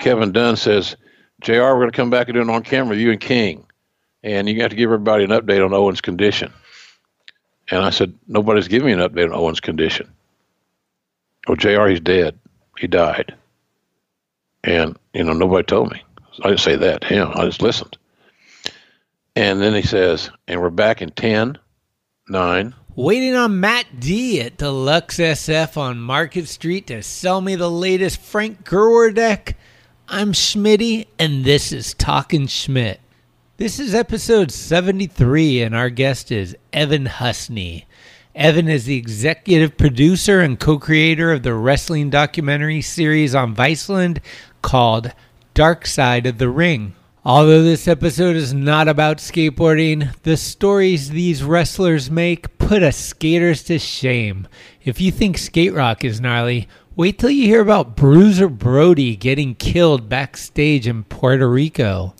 Kevin Dunn says, "Jr. We're going to come back and do it on camera, you and King, and you got to give everybody an update on Owen's condition." And I said, "Nobody's giving me an update on Owen's condition." Well, Jr. He's dead. He died. And you know, nobody told me. I didn't say that to him. I just listened. And then he says, "And we're back in 10, 9, Waiting on Matt D at Deluxe SF on Market Street to sell me the latest Frank Gerwer deck. I'm Schmitty, and this is Talking Schmidt. This is episode 73, and our guest is Evan Husney. Evan is the executive producer and co creator of the wrestling documentary series on Viceland called Dark Side of the Ring. Although this episode is not about skateboarding, the stories these wrestlers make put us skaters to shame. If you think skate rock is gnarly, wait till you hear about Bruiser Brody getting killed backstage in Puerto Rico.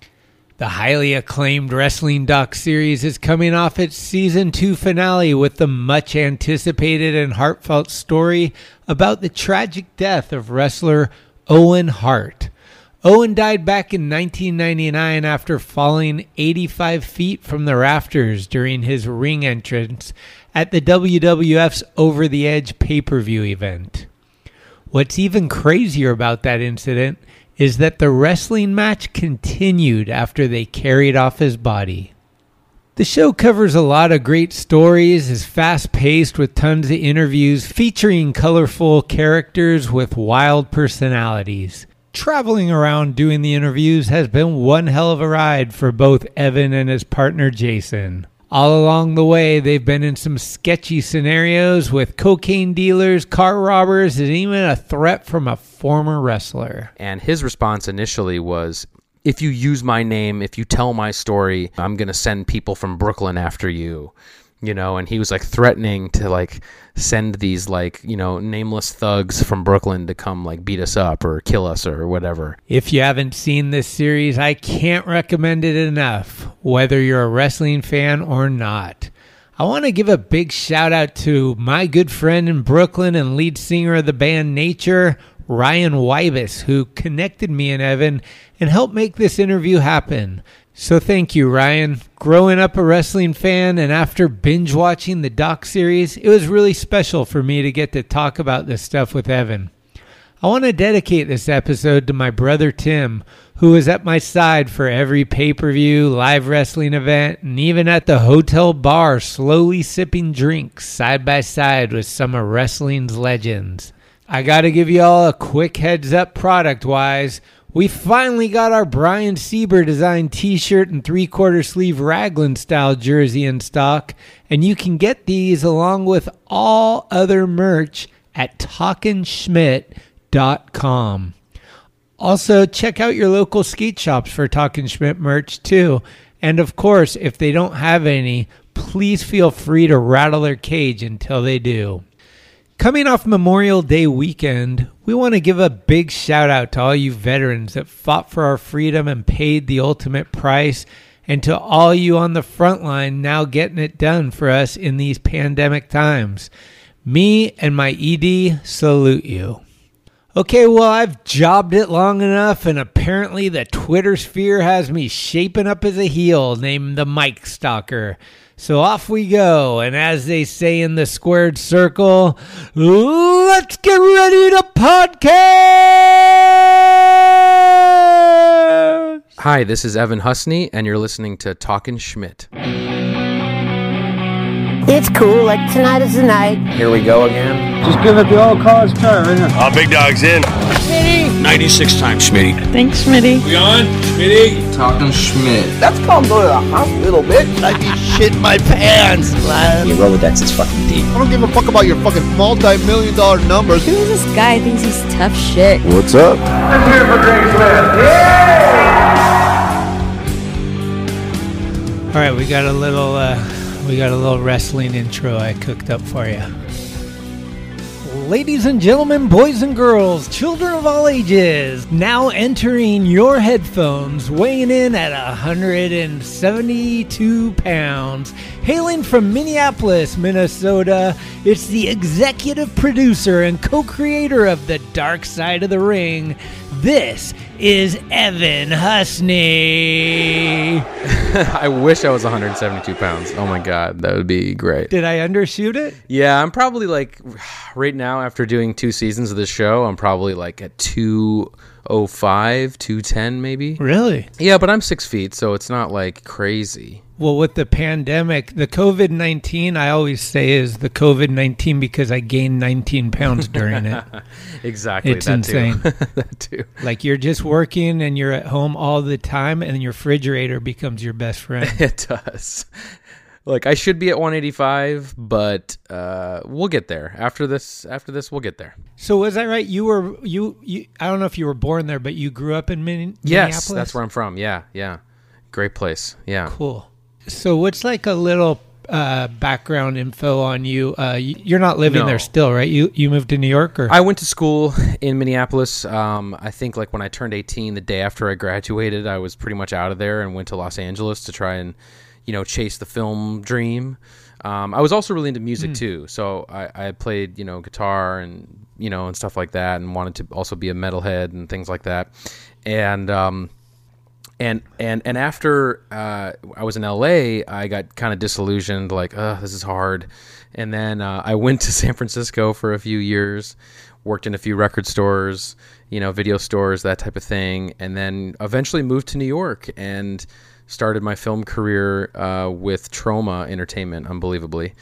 The highly acclaimed wrestling doc series is coming off its season 2 finale with the much anticipated and heartfelt story about the tragic death of wrestler Owen Hart. Owen died back in 1999 after falling 85 feet from the rafters during his ring entrance at the WWF's Over the Edge pay per view event. What's even crazier about that incident is that the wrestling match continued after they carried off his body. The show covers a lot of great stories, is fast paced with tons of interviews featuring colorful characters with wild personalities. Traveling around doing the interviews has been one hell of a ride for both Evan and his partner Jason. All along the way, they've been in some sketchy scenarios with cocaine dealers, car robbers, and even a threat from a former wrestler. And his response initially was, if you use my name, if you tell my story, I'm going to send people from Brooklyn after you. You know, and he was like threatening to like send these like, you know, nameless thugs from Brooklyn to come like beat us up or kill us or whatever. If you haven't seen this series, I can't recommend it enough, whether you're a wrestling fan or not. I want to give a big shout out to my good friend in Brooklyn and lead singer of the band Nature, Ryan Wybus, who connected me and Evan and helped make this interview happen. So thank you, Ryan. Growing up a wrestling fan and after binge watching the doc series, it was really special for me to get to talk about this stuff with Evan. I want to dedicate this episode to my brother Tim, who was at my side for every pay per view, live wrestling event, and even at the hotel bar, slowly sipping drinks side by side with some of wrestling's legends. I got to give you all a quick heads up product wise. We finally got our Brian Sieber designed t shirt and three quarter sleeve raglan style jersey in stock, and you can get these along with all other merch at talkinschmidt.com. Also, check out your local skate shops for Talkin' Schmidt merch too. And of course, if they don't have any, please feel free to rattle their cage until they do. Coming off Memorial Day weekend, we want to give a big shout out to all you veterans that fought for our freedom and paid the ultimate price, and to all you on the front line now getting it done for us in these pandemic times. Me and my ED salute you. Okay, well, I've jobbed it long enough, and apparently the Twitter sphere has me shaping up as a heel named the Mike Stalker. So off we go, and as they say in the squared circle, let's get ready to podcast! Hi, this is Evan Husney, and you're listening to Talkin' Schmidt. It's cool, like tonight is the night. Here we go again. Just give it the old college try right now. Oh, big dog's in. 96 times, Schmitty. Thanks, Smitty. We on? Schmitty? Talking Schmidt. That's called going to the hospital, bitch. I'd be shitting my pants, man. Your Rolodex is fucking deep. I don't give a fuck about your fucking multi-million dollar numbers. Who is this guy thinks he's tough shit? What's up? Let's hear it for Greg Swift. Yeah! All right, we got a little uh, we got a little wrestling intro I cooked up for you. Ladies and gentlemen, boys and girls, children of all ages, now entering your headphones, weighing in at 172 pounds, hailing from Minneapolis, Minnesota, it's the executive producer and co creator of The Dark Side of the Ring. This is Evan Husney. I wish I was 172 pounds. Oh my god, that would be great. Did I undershoot it? Yeah, I'm probably like right now after doing two seasons of this show, I'm probably like at 205, 210 maybe. Really? Yeah, but I'm six feet, so it's not like crazy. Well, with the pandemic, the COVID 19, I always say is the COVID 19 because I gained 19 pounds during it. exactly. It's that insane. Too. that too. Like you're just working and you're at home all the time, and your refrigerator becomes your best friend. it does. Like I should be at 185, but uh, we'll get there after this. After this, we'll get there. So was I right? You were you, you I don't know if you were born there, but you grew up in Min- yes, Minneapolis. that's where I'm from. Yeah, yeah, great place. Yeah, cool. So what's like a little uh, background info on you? Uh, you're not living No. there still, right? You you moved to New York, or I went to school in Minneapolis. Um, I think like when I turned 18, the day after I graduated, I was pretty much out of there and went to Los Angeles to try and, you know, chase the film dream. Um, I was also really into music too, so I, I played you know guitar and you know and stuff like that, and wanted to also be a metalhead and things like that. And um, and and and after uh, I was in LA, I got kind of disillusioned, like, uh, this is hard. And then uh, I went to San Francisco for a few years, worked in a few record stores, you know, video stores, that type of thing, and then eventually moved to New York and started my film career uh, with Troma Entertainment, unbelievably.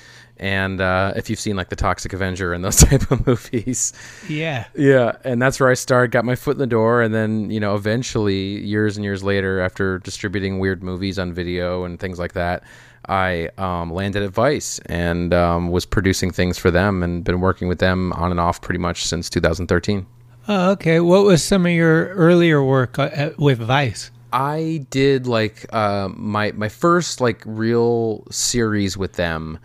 And uh, if you've seen like the Toxic Avenger and those type of movies, yeah, yeah, and that's where I started, got my foot in the door, and then you know, eventually, years and years later, after distributing weird movies on video and things like that, I um, landed at Vice and um, was producing things for them and been working with them on and off pretty much since 2013. Oh, okay. What was some of your earlier work uh, at- with Vice? I did like uh, my my first like real series with them.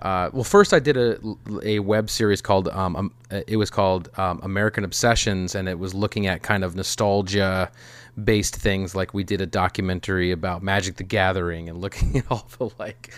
Uh, well, first I did a, a web series called um, um, it was called um, American Obsessions, and it was looking at kind of nostalgia based things. Like we did a documentary about Magic the Gathering and looking at all the like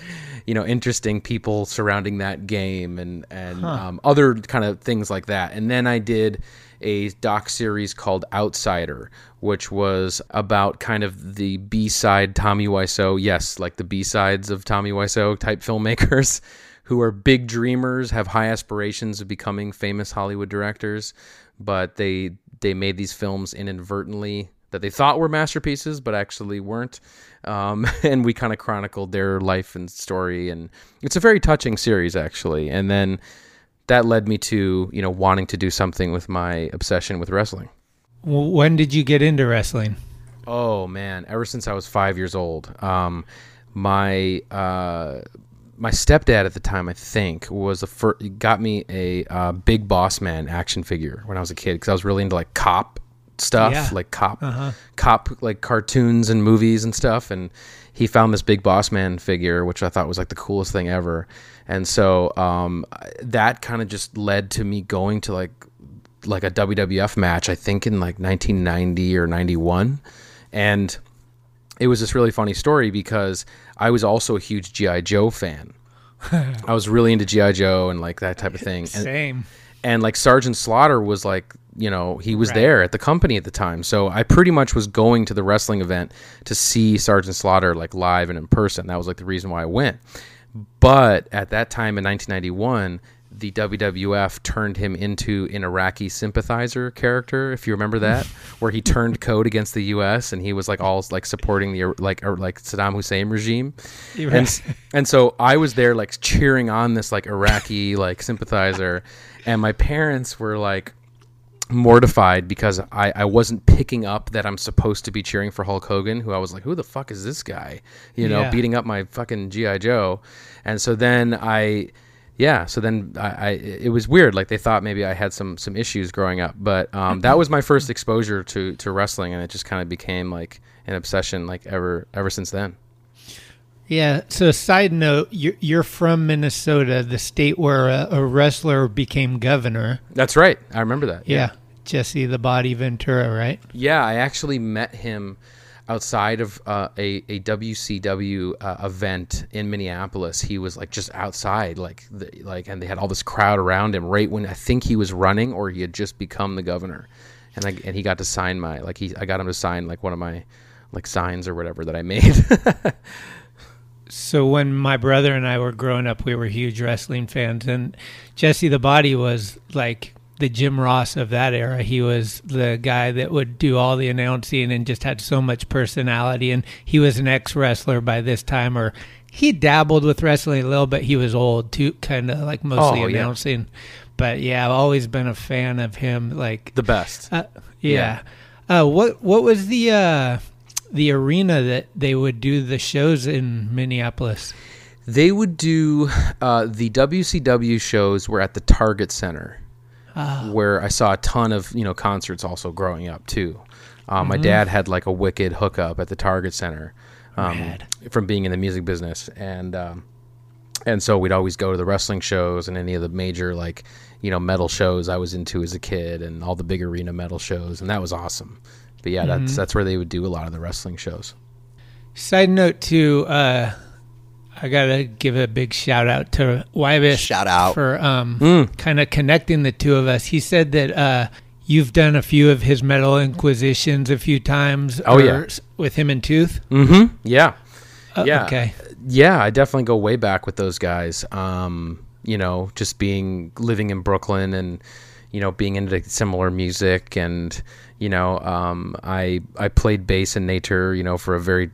you know interesting people surrounding that game and and um, other kind of things like that. And then I did a doc series called Outsider, which was about kind of the B side Tommy Wiseau, yes, like the B sides of Tommy Wiseau type filmmakers who are big dreamers, have high aspirations of becoming famous Hollywood directors, but they they made these films inadvertently that they thought were masterpieces, but actually weren't. Um, and we kind of chronicled their life and story, and it's a very touching series actually. And then that led me to you know wanting to do something with my obsession with wrestling. When did you get into wrestling? Oh man, ever since I was five years old, um, my uh, my stepdad at the time, I think, was the first got me a uh, Big Boss Man action figure when I was a kid because I was really into like cop stuff, Yeah. like cop cop like cartoons and movies and stuff. And he found this Big Boss Man figure, which I thought was like the coolest thing ever. And so um, that kind of just led to me going to like like a WWF match, I think in like 1990 or 91. And it was this really funny story because I was also a huge GI Joe fan. I was really into GI Joe and like that type of thing. And, Same. and like Sergeant Slaughter was like, you know, he was Right. there at the company at the time. So I pretty much was going to the wrestling event to see Sergeant Slaughter like live and in person. That was like the reason why I went. But at that time in 1991, the WWF turned him into an Iraqi sympathizer character, if you remember that, where he turned code against the U.S. and he was like all like supporting the like or, like Saddam Hussein regime, You're and and so I was there like cheering on this like Iraqi like sympathizer, and my parents were like mortified because I, I wasn't picking up that I'm supposed to be cheering for Hulk Hogan, who I was like, who the fuck is this guy? You know, Yeah. beating up my fucking GI Joe, and so then I, yeah, so then I, I it was weird. Like they thought maybe I had some some issues growing up, but um, that was my first exposure to to wrestling, and it just kind of became like an obsession like ever ever since then. Yeah. So, side note, you're, you're from Minnesota, the state where a, a, wrestler became governor. That's right. I remember that. Yeah. yeah. Jesse the Body Ventura, right? Yeah, I actually met him outside of uh, a, a WCW uh, event in Minneapolis. He was like just outside, like the, like, and they had all this crowd around him right when I think he was running or he had just become the governor, and I, and he got to sign my like he I got him to sign like one of my like signs or whatever that I made. so when my brother and I were growing up, we were huge wrestling fans, and Jesse the Body was like the Jim Ross of that era. He was the guy that would do all the announcing and just had so much personality. And he was an ex wrestler by this time, or he dabbled with wrestling a little, but he was old too, kind of like mostly oh, announcing. Yeah. But yeah, I've always been a fan of him. Like the best. Uh, yeah. yeah. Uh, what what was the uh, the arena that they would do the shows in Minneapolis? They would do uh, the WCW shows were at the Target Center oh. where I saw a ton of you know concerts also growing up too. Um, mm-hmm. My dad had like a wicked hookup at the Target Center um, from being in the music business, and um, and so we'd always go to the wrestling shows and any of the major like you know metal shows I was into as a kid, and all the big arena metal shows, and that was awesome. But yeah, mm-hmm. that's that's where they would do a lot of the wrestling shows. Side note to uh, I gotta give a big shout out to Wybus. Shout out for um, mm. kind of connecting the two of us. He said that uh, you've done a few of his metal inquisitions a few times. Oh yeah, with him and Tooth. Mm-hmm. Yeah, uh, yeah. Okay. Yeah, I definitely go way back with those guys. Um, you know, just being living in Brooklyn and you know being into similar music and you know um, I I played bass in Nature you know for a very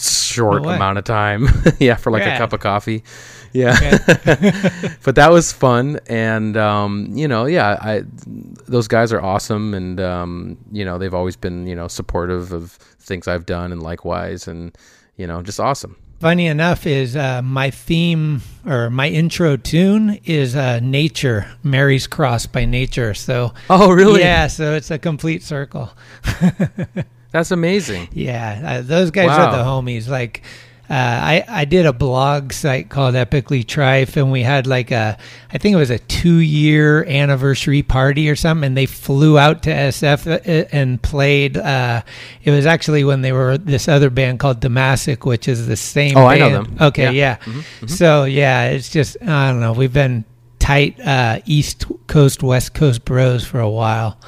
short no amount of time. yeah, for like a cup of coffee. Yeah, but that was fun, and um, you know, yeah, I those guys are awesome, and um, you know, they've always been you know supportive of things I've done, and likewise, and you know, just awesome. Funny enough, is uh, my theme or my intro tune is uh, "Nature," Mary's Cross by Nature. So, oh, really? Yeah. So it's a complete circle. That's amazing. Yeah, uh, those guys wow. are the homies. Like, uh, I I did a blog site called Epically Trife, and we had like a I think it was a two year anniversary party or something, and they flew out to SF uh, and played. Uh, it was actually when they were this other band called Damassic, which is the same. Oh, band. I know them. Okay, yeah. yeah. Mm-hmm, mm-hmm. So yeah, it's just I don't know. We've been tight uh, East Coast West Coast bros for a while.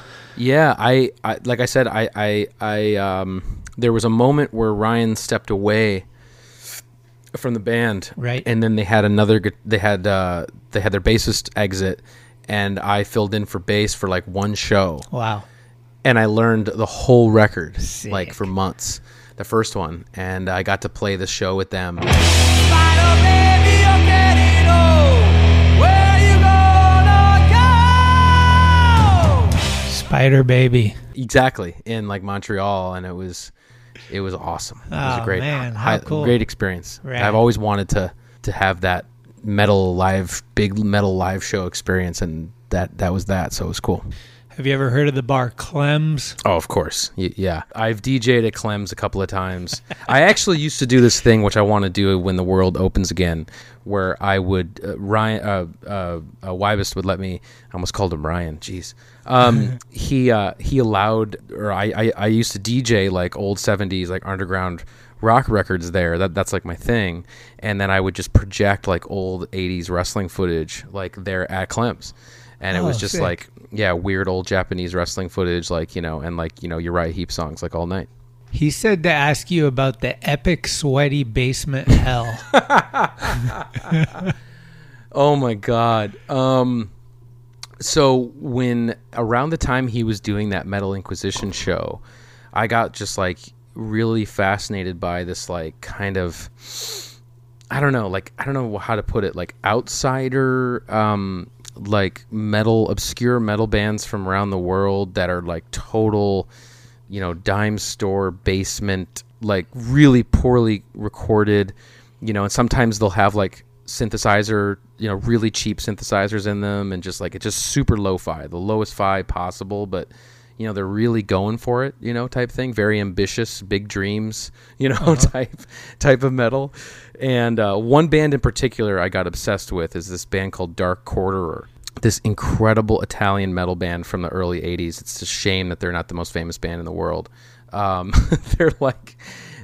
Yeah, I, I like I said, I, I, I, um, there was a moment where Ryan stepped away from the band, right? And then they had another, they had, uh, they had their bassist exit, and I filled in for bass for like one show. Wow! And I learned the whole record Sick. like for months, the first one, and I got to play the show with them. Spider Baby. Exactly in like Montreal, and it was it was awesome. It was oh, a great, man, high, cool. great experience. Right. I've always wanted to to have that metal live, big metal live show experience, and that that was that. So it was cool. Have you ever heard of the bar Clem's? Oh, of course. Y- yeah. I've DJed at Clem's a couple of times. I actually used to do this thing, which I want to do when the world opens again, where I would, uh, Ryan, uh, uh, uh would let me, I almost called him Ryan, jeez. Um, he, uh, he allowed, or I, I, I used to DJ like old 70s, like underground rock records there. That that's like my thing. And then I would just project like old 80s wrestling footage like there at Clem's and it was oh, just sick. like yeah, weird old Japanese wrestling footage, like you know, and like you know Uriah Heep songs like all night. He said to ask you about the epic sweaty basement hell. oh my god. Um so when around the time he was doing that Metal Inquisition show, I got just like really fascinated by this like kind of I don't know, like I don't know how to put it, like outsider um like metal obscure metal bands from around the world that are like total you know dime store basement like really poorly recorded you know and sometimes they'll have like synthesizer you know really cheap synthesizers in them and just like it's just super lo-fi the lowest fi possible but you know they're really going for it you know type thing. Very ambitious big dreams you know uh-huh. type type of metal. And uh, one band in particular i got obsessed with is this band called dark quarterer this incredible italian metal band from the early 80s it's a shame that they're not the most famous band in the world. Um, they're like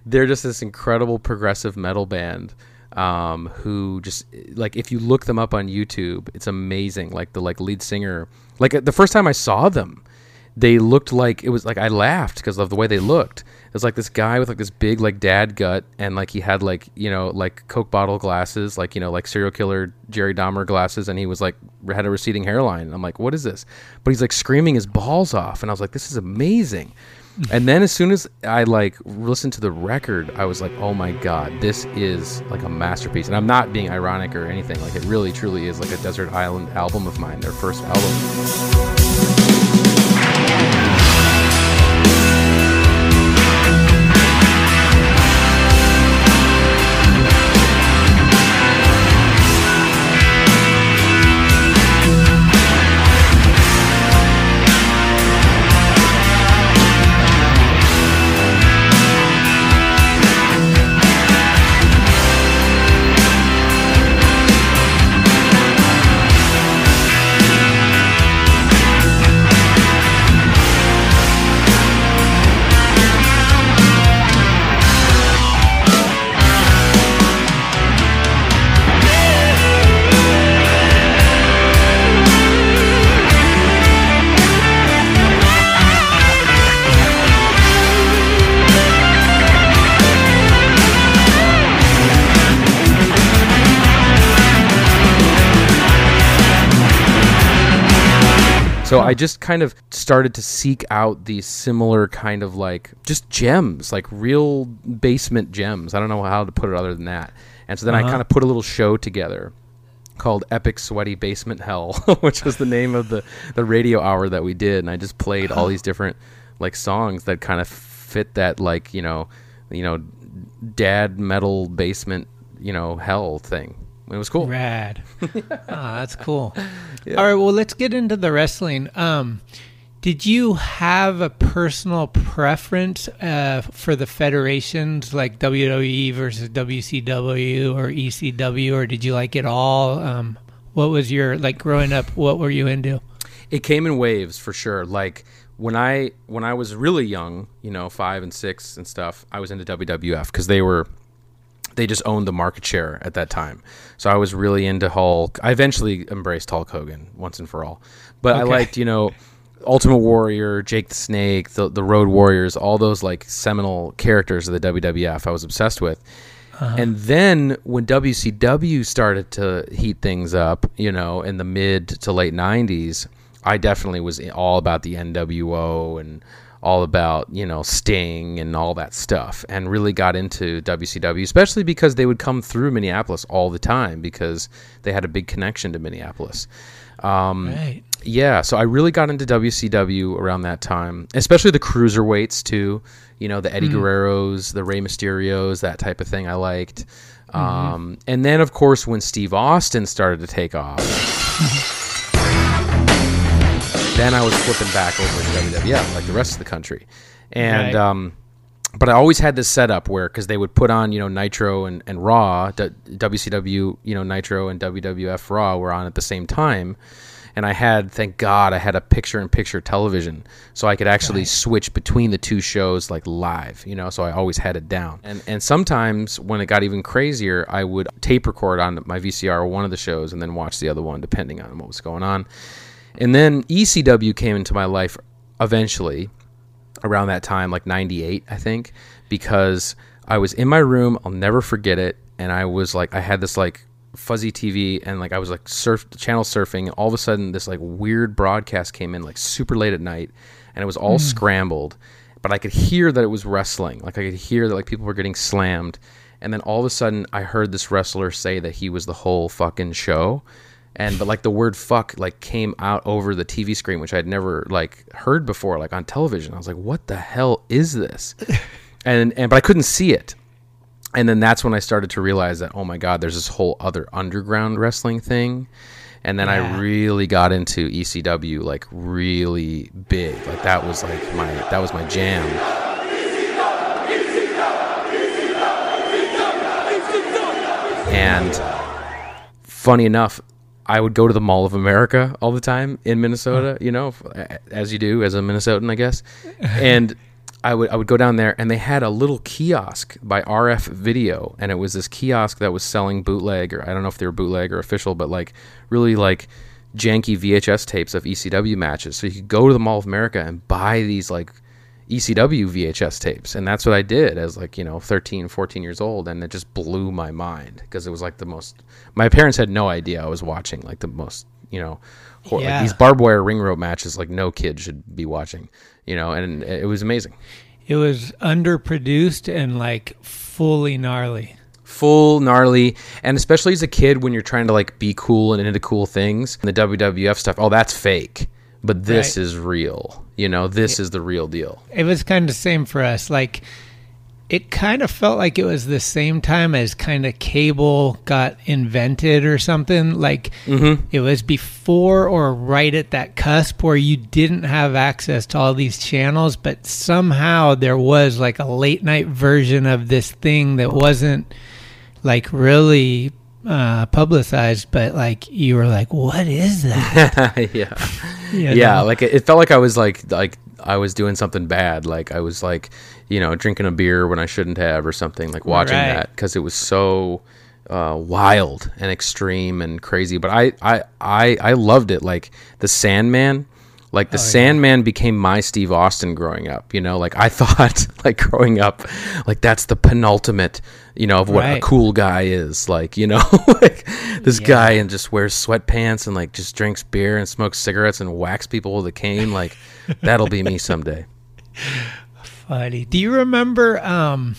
they're just this incredible progressive metal band um, who just like if you look them up on youtube it's amazing. Like the like lead singer like the first time i saw them they looked like it was like I laughed because of the way they looked. It was like this guy with like this big like dad gut and like he had like you know like Coke bottle glasses, like you know like serial killer Jerry Dahmer glasses, and he was like had a receding hairline. And I'm like, what is this? But he's like screaming his balls off, and I was like, this is amazing. and then as soon as I like listened to the record, I was like, oh my god, this is like a masterpiece. And I'm not being ironic or anything. Like it really truly is like a desert island album of mine, their first album. So I just kind of started to seek out these similar kind of like just gems, like real basement gems. I don't know how to put it other than that. And so then uh-huh. I kind of put a little show together called Epic Sweaty Basement Hell, which was the name of the the radio hour that we did, and I just played all these different like songs that kind of fit that like you know you know dad metal basement you know hell thing. It was cool. Rad. ah, that's cool. Yeah. All right, well, let's get into the wrestling. Um, did you have a personal preference uh, for the federations like WWE versus WCW or ECW, or did you like it all? Um, what was your like growing up? What were you into? It came in waves for sure. Like when I when I was really young, you know, five and six and stuff, I was into WWF because they were they just owned the market share at that time. So I was really into Hulk. I eventually embraced Hulk Hogan once and for all. But okay. I liked, you know, Ultimate Warrior, Jake the Snake, the, the Road Warriors, all those like seminal characters of the WWF I was obsessed with. Uh-huh. And then when WCW started to heat things up, you know, in the mid to late 90s, I definitely was all about the NWO and all about you know Sting and all that stuff, and really got into WCW, especially because they would come through Minneapolis all the time because they had a big connection to Minneapolis. Um, right. Yeah, so I really got into WCW around that time, especially the cruiserweights too. You know, the Eddie mm. Guerreros, the Rey Mysterios, that type of thing. I liked. Mm-hmm. Um, and then, of course, when Steve Austin started to take off. then I was flipping back over to WWF like the rest of the country, and right. um, but I always had this setup where because they would put on you know Nitro and, and Raw, D- WCW you know Nitro and WWF Raw were on at the same time, and I had thank God I had a picture-in-picture television so I could actually right. switch between the two shows like live, you know. So I always had it down, and and sometimes when it got even crazier, I would tape record on my VCR one of the shows and then watch the other one depending on what was going on and then ECW came into my life eventually around that time, like 98, I think, because I was in my room. I'll never forget it. And I was like, I had this like fuzzy TV and like I was like surf channel surfing. And all of a sudden, this like weird broadcast came in like super late at night and it was all mm. scrambled. But I could hear that it was wrestling. Like I could hear that like people were getting slammed. And then all of a sudden, I heard this wrestler say that he was the whole fucking show and but like the word fuck like came out over the TV screen, which I'd never like heard before, like on television. I was like, what the hell is this? and and but I couldn't see it. And then that's when I started to realize that oh my god, there's this whole other underground wrestling thing. and then Yeah. I really got into ECW like really big. Like that was like my that was my jam. And funny enough, I would go to the Mall of America all the time in Minnesota, you know, as you do as a Minnesotan, I guess. And I would I would go down there and they had a little kiosk by RF Video and it was this kiosk that was selling bootleg or I don't know if they were bootleg or official, but like really like janky VHS tapes of ECW matches. So you could go to the Mall of America and buy these like ECW VHS tapes. And that's what I did as like, you know, 13, 14 years old. And it just blew my mind because it was like the most, my parents had no idea I was watching like the most, you know, hor- Yeah. like these barbed wire ring rope matches like no kid should be watching, you know, and it was amazing. It was underproduced and like fully gnarly. full gnarly and especially as a kid when you're trying to like be cool and into cool things and the wwf stuff oh that's fake but this Right. is real you know this is the real deal It was kind of the same for us. Like, it kind of felt like it was the same time as kind of cable got invented or something. Like, mm-hmm. it was before or right at that cusp where you didn't have access to all these channels, but somehow there was like a late night version of this thing that wasn't like really uh, publicized, but like you were like, what is that? yeah. You yeah like it, it felt like i was like like i was doing something bad. Like i was like you know drinking a beer when i shouldn't have or something like watching Right. that because it was so uh, wild and extreme and crazy. But I, I i i loved it. Like the sandman like Oh, the sandman became my steve austin growing up you know? Like i thought like growing up like that's the penultimate you know of what a cool guy is like you know? Like this guy and just wears sweatpants and like just drinks beer and smokes cigarettes and whacks people with a cane like that'll be me someday. Funny. Do you remember? Um,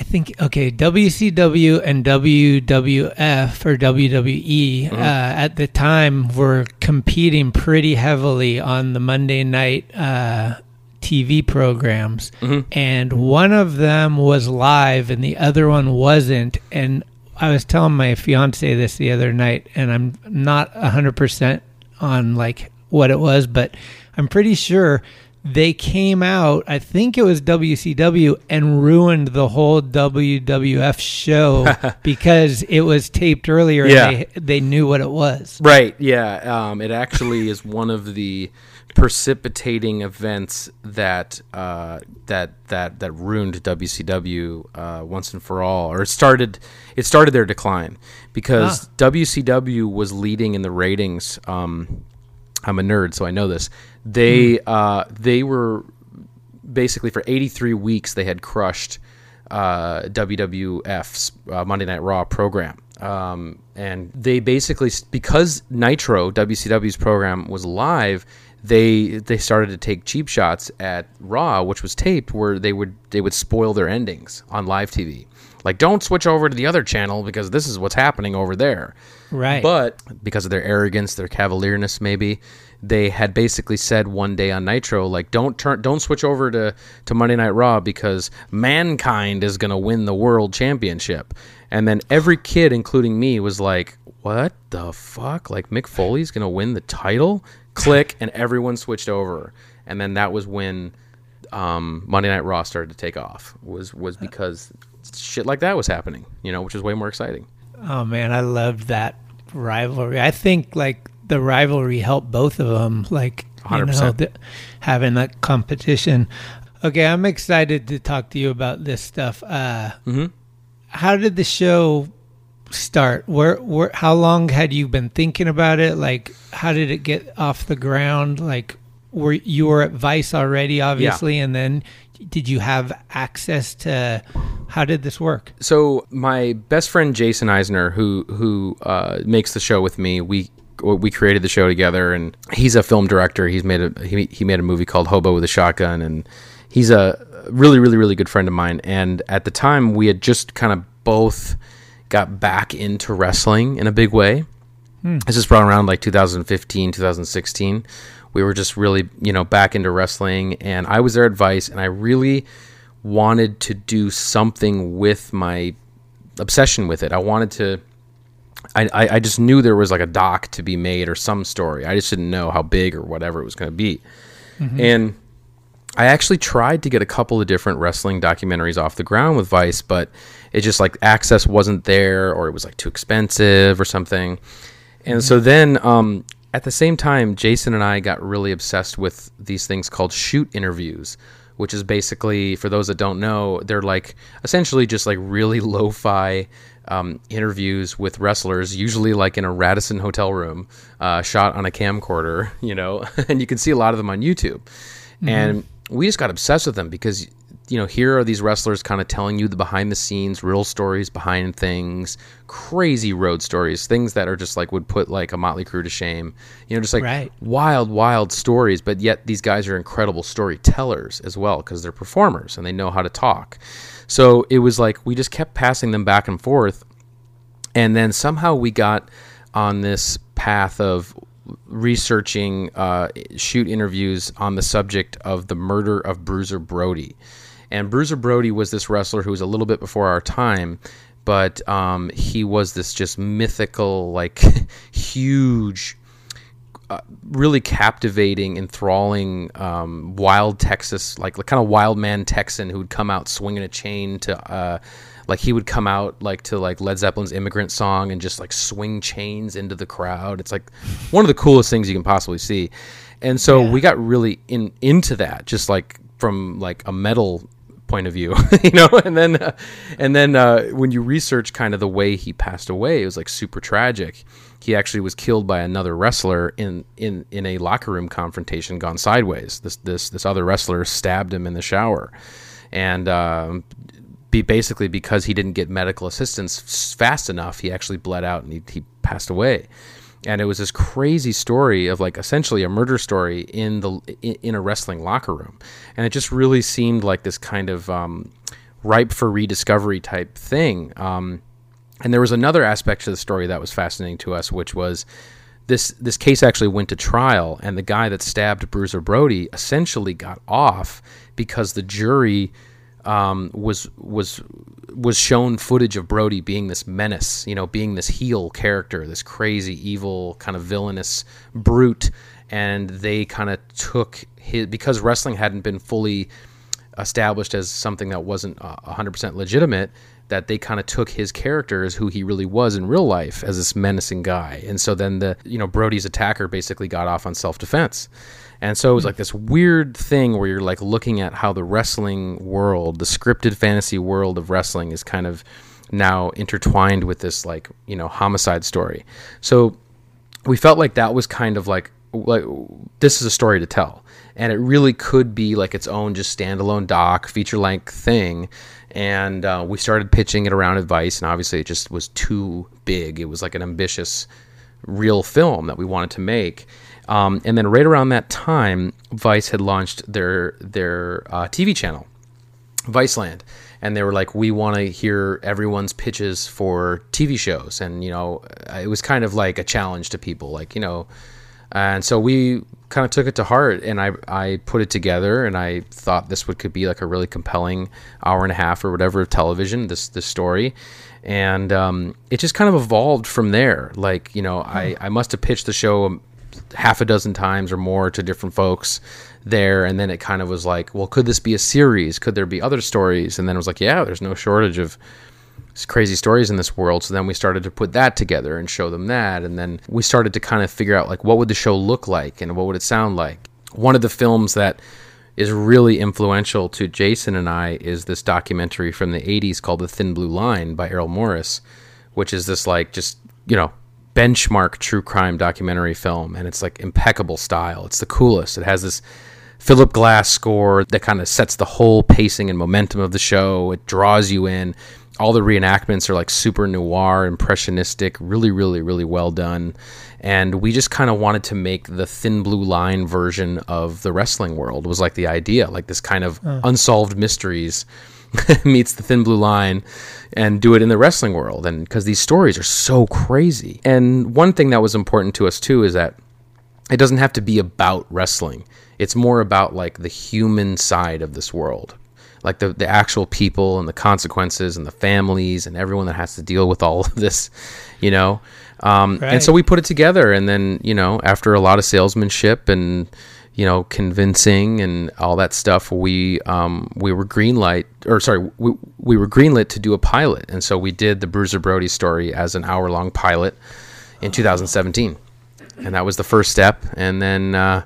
I think okay, WCW and WWF or WWE uh, at the time were competing pretty heavily on the Monday night uh, TV programs, and one of them was live and the other one wasn't. And I was telling my fiance this the other night, and I'm not hundred percent on like what it was, but I'm pretty sure they came out. I think it was WCW and ruined the whole WWF show because it was taped earlier. Yeah. and they they knew what it was. right yeah um, it actually is one of the precipitating events that uh, that that that ruined WCW uh, once and for all, or it started it started their decline because WCW was leading in the ratings. Um, I'm a nerd, so I know this. They uh, they were basically for 83 weeks they had crushed uh, WWF's uh, Monday Night Raw program. Um, and they basically because Nitro WCW's program was live, they they started to take cheap shots at Raw, which was taped, where they would they would spoil their endings on live TV. Like, don't switch over to the other channel because this is what's happening over there. Right. But because of their arrogance, their cavalierness, maybe they had basically said one day on Nitro, like, don't turn, don't switch over to to Monday Night Raw because mankind is gonna win the world championship. And then every kid, including me, was like, "What the fuck? Like Mick Foley's gonna win the title?" Click, and everyone switched over. And then that was when um, Monday Night Raw started to take off. Was was because shit like that was happening, you know, which is way more exciting. Oh man, I loved that rivalry. I think like the rivalry helped both of them. Like you know, 100%. the, having that competition. Okay, I'm excited to talk to you about this stuff. Uh, How did the show start? Where, where, how long had you been thinking about it? Like, how did it get off the ground? Like, were you were at Vice already, obviously, and then did you have access to? How did this work? so my best friend Jason Eisener, who who uh, makes the show with me, we we created the show together, and he's a film director. He's made a he, he made a movie called Hobo with a Shotgun, and he's a really really really good friend of mine. And at the time, we had just kind of both got back into wrestling in a big way. This is probably around like 2015, 2016. We were just really, you know, back into wrestling, and I was there at Vice, and I really wanted to do something with my obsession with it. I wanted to I, I, I just knew there was like a doc to be made or some story. I just didn't know how big or whatever it was going to be. Mm-hmm. And I actually tried to get a couple of different wrestling documentaries off the ground with Vice, but it just like access wasn't there or it was like too expensive or something. And mm-hmm. so then um, at the same time, Jason and I got really obsessed with these things called shoot interviews, which is basically, for those that don't know, they're like essentially just like really lo fi um, interviews with wrestlers, usually like in a Radisson hotel room, uh, shot on a camcorder, you know, and you can see a lot of them on YouTube. Mm-hmm. And we just got obsessed with them because you know, here are these wrestlers kind of telling you the behind the scenes, real stories behind things, crazy road stories, things that are just like would put like a Motley Crue to shame. You know, just like right. wild, wild stories. But yet these guys are incredible storytellers as well because they're performers and they know how to talk. So it was like we just kept passing them back and forth. And then somehow we got on this path of researching uh, shoot interviews on the subject of the murder of Bruiser Brody. And Bruiser Brody was this wrestler who was a little bit before our time, but um, he was this just mythical, like huge, uh, really captivating, enthralling, um, wild Texas, like kind of wild man Texan who would come out swinging a chain to. Uh, like he would come out like to like Led Zeppelin's Immigrant Song and just like swing chains into the crowd. It's like one of the coolest things you can possibly see. And so yeah. we got really in into that just like from like a metal point of view, you know. And then, uh, and then uh, when you research kind of the way he passed away, it was like super tragic. He actually was killed by another wrestler in in in a locker room confrontation gone sideways. This this this other wrestler stabbed him in the shower, and. Um, be basically because he didn't get medical assistance fast enough, he actually bled out and he, he passed away and it was this crazy story of like essentially a murder story in the in a wrestling locker room. And it just really seemed like this kind of um, ripe for rediscovery type thing. Um, and there was another aspect to the story that was fascinating to us which was this this case actually went to trial and the guy that stabbed Bruiser Brody essentially got off because the jury um, was was was shown footage of Brody being this menace, you know, being this heel character, this crazy, evil, kind of villainous brute, and they kind of took his because wrestling hadn't been fully established as something that wasn't uh, hundred percent legitimate. That they kind of took his character as who he really was in real life as this menacing guy, and so then the you know Brody's attacker basically got off on self defense. And so it was like this weird thing where you're like looking at how the wrestling world, the scripted fantasy world of wrestling is kind of now intertwined with this like, you know, homicide story. So we felt like that was kind of like like this is a story to tell. And it really could be like its own just standalone doc, feature length thing. And uh, we started pitching it around advice, and obviously it just was too big. It was like an ambitious, real film that we wanted to make um, and then right around that time, Vice had launched their their uh, TV channel, Viceland, and they were like, "We want to hear everyone's pitches for TV shows." And you know, it was kind of like a challenge to people, like you know, and so we kind of took it to heart, and I I put it together, and I thought this would could be like a really compelling hour and a half or whatever of television. This this story and um, it just kind of evolved from there. Like you know, I, I must have pitched the show half a dozen times or more to different folks there and then it kind of was like well could this be a series? Could there be other stories? And then it was like yeah there's no shortage of crazy stories in this world. So then we started to put that together and show them that. And then we started to kind of figure out like what would the show look like and what would it sound like? One of the films that is really influential to Jason and I is this documentary from the 80s called The Thin Blue Line by Errol Morris which is this like just you know benchmark true crime documentary film, and it's like impeccable style. It's the coolest. It has this Philip Glass score that kind of sets the whole pacing and momentum of the show. It draws you in. All the reenactments are like super noir, impressionistic, really, really, really well done. And we just kind of wanted to make the thin blue line version of the wrestling world was like the idea, like this kind of unsolved mysteries meets the thin blue line and do it in the wrestling world. And because these stories are so crazy. And one thing that was important to us too is that it doesn't have to be about wrestling. It's more about like the human side of this world. Like the the actual people and the consequences and the families and everyone that has to deal with all of this, you know. Um, right. And so we put it together, and then you know, after a lot of salesmanship and you know, convincing and all that stuff, we um, we were greenlight or sorry, we, we were greenlit to do a pilot, and so we did the Bruiser Brody story as an hour long pilot in 2017, and that was the first step. And then uh,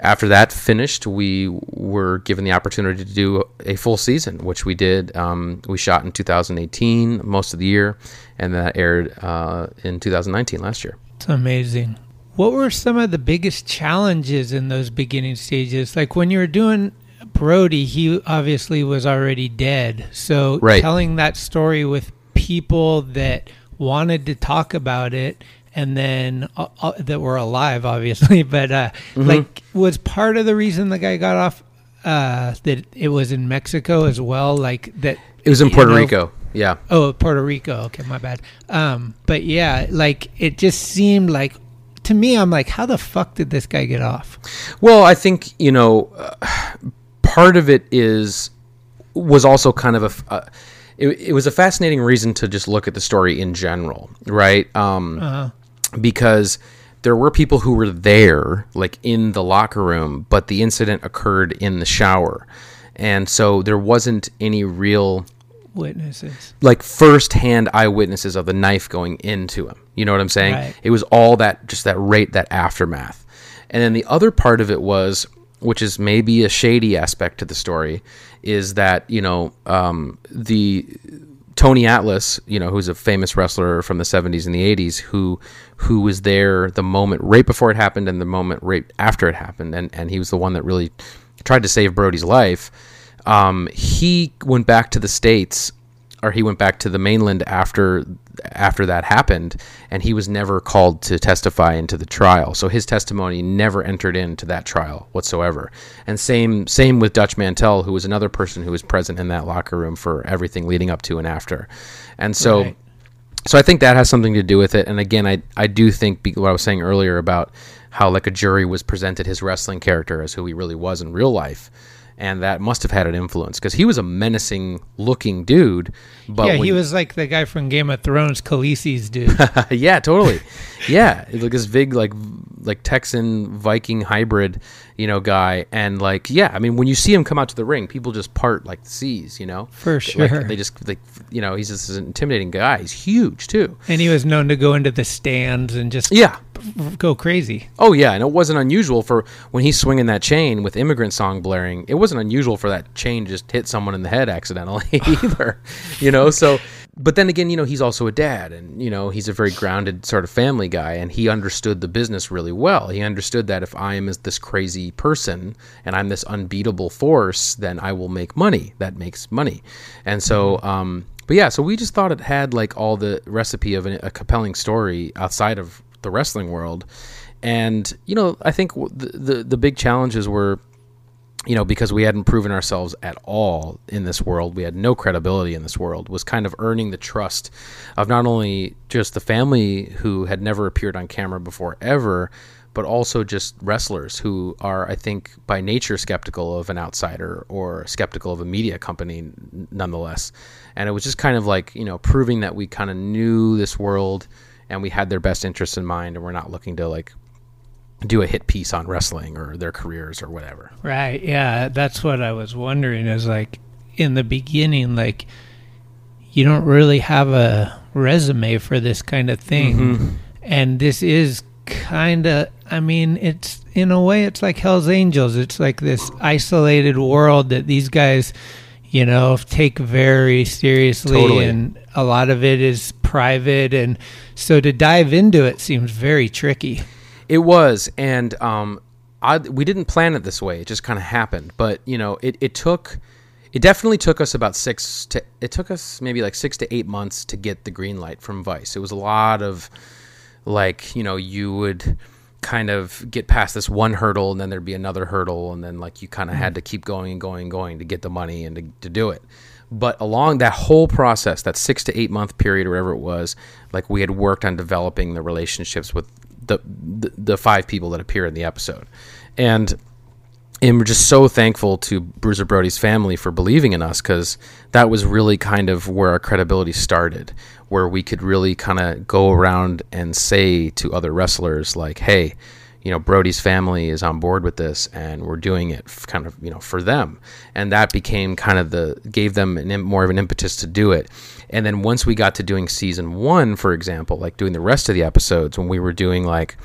after that finished, we were given the opportunity to do a full season, which we did. Um, we shot in 2018 most of the year, and that aired uh, in 2019 last year. It's amazing. What were some of the biggest challenges in those beginning stages? Like when you were doing Brody, he obviously was already dead. So right. telling that story with people that wanted to talk about it and then uh, uh, that were alive, obviously, but uh, mm-hmm. like was part of the reason the guy got off uh, that it was in Mexico as well. Like that it was in Puerto know, Rico. Yeah. Oh, Puerto Rico. Okay, my bad. Um, but yeah, like it just seemed like to me, I'm like, how the fuck did this guy get off? Well, I think you know, uh, part of it is was also kind of a. Uh, it, it, was a fascinating reason to just look at the story in general, right? Um, uh-huh. Because there were people who were there, like in the locker room, but the incident occurred in the shower, and so there wasn't any real witnesses, like first-hand eyewitnesses of the knife going into him. You know what I'm saying? Right. It was all that, just that rate, that aftermath. And then the other part of it was, which is maybe a shady aspect to the story, is that you know um, the Tony Atlas, you know, who's a famous wrestler from the 70s and the 80s, who who was there the moment right before it happened and the moment right after it happened, and and he was the one that really tried to save Brody's life um, he went back to the states, or he went back to the mainland after after that happened, and he was never called to testify into the trial. So his testimony never entered into that trial whatsoever. And same same with Dutch Mantell, who was another person who was present in that locker room for everything leading up to and after. And so. Right. So I think that has something to do with it, and again, I I do think what I was saying earlier about how like a jury was presented his wrestling character as who he really was in real life and that must have had an influence because he was a menacing looking dude. But yeah, he was like the guy from Game of Thrones, Khaleesi's dude. yeah, totally. yeah, like this big like like Texan Viking hybrid, you know, guy, and like yeah, I mean when you see him come out to the ring, people just part like the seas, you know, for sure. Like, they just like you know he's just an intimidating guy. He's huge too, and he was known to go into the stands and just yeah go crazy. Oh yeah, and it wasn't unusual for when he's swinging that chain with immigrant song blaring. It wasn't unusual for that chain to just hit someone in the head accidentally either. You know, so but then again, you know, he's also a dad and you know, he's a very grounded sort of family guy and he understood the business really well. He understood that if I am this crazy person and I'm this unbeatable force, then I will make money. That makes money. And so mm-hmm. um but yeah, so we just thought it had like all the recipe of a, a compelling story outside of the wrestling world. And you know, I think the, the the, big challenges were, you know, because we hadn't proven ourselves at all in this world, we had no credibility in this world. Was kind of earning the trust of not only just the family who had never appeared on camera before ever, but also just wrestlers who are, I think, by nature skeptical of an outsider or skeptical of a media company, nonetheless. And it was just kind of like you know proving that we kind of knew this world and we had their best interests in mind and we're not looking to like do a hit piece on wrestling or their careers or whatever. Right. Yeah, that's what I was wondering is like in the beginning like you don't really have a resume for this kind of thing. Mm-hmm. And this is kind of I mean, it's in a way it's like Hell's Angels. It's like this isolated world that these guys you know, take very seriously, totally. and a lot of it is private, and so to dive into it seems very tricky. It was, and um, I, we didn't plan it this way; it just kind of happened. But you know, it, it took, it definitely took us about six to, it took us maybe like six to eight months to get the green light from Vice. It was a lot of, like, you know, you would kind of get past this one hurdle and then there'd be another hurdle and then like you kind of had to keep going and going and going to get the money and to, to do it but along that whole process that six to eight month period or whatever it was like we had worked on developing the relationships with the, the, five people that appear in the episode. And and we're just so thankful to Bruiser Brody's family for believing in us because that was really kind of where our credibility started, where we could really kind of go around and say to other wrestlers, like, hey, you know, Brody's family is on board with this and we're doing it kind of, you know, for them. And that became kind of the, gave them an, more of an impetus to do it. And then once we got to doing season one, for example, like doing the rest of the episodes, when we were doing like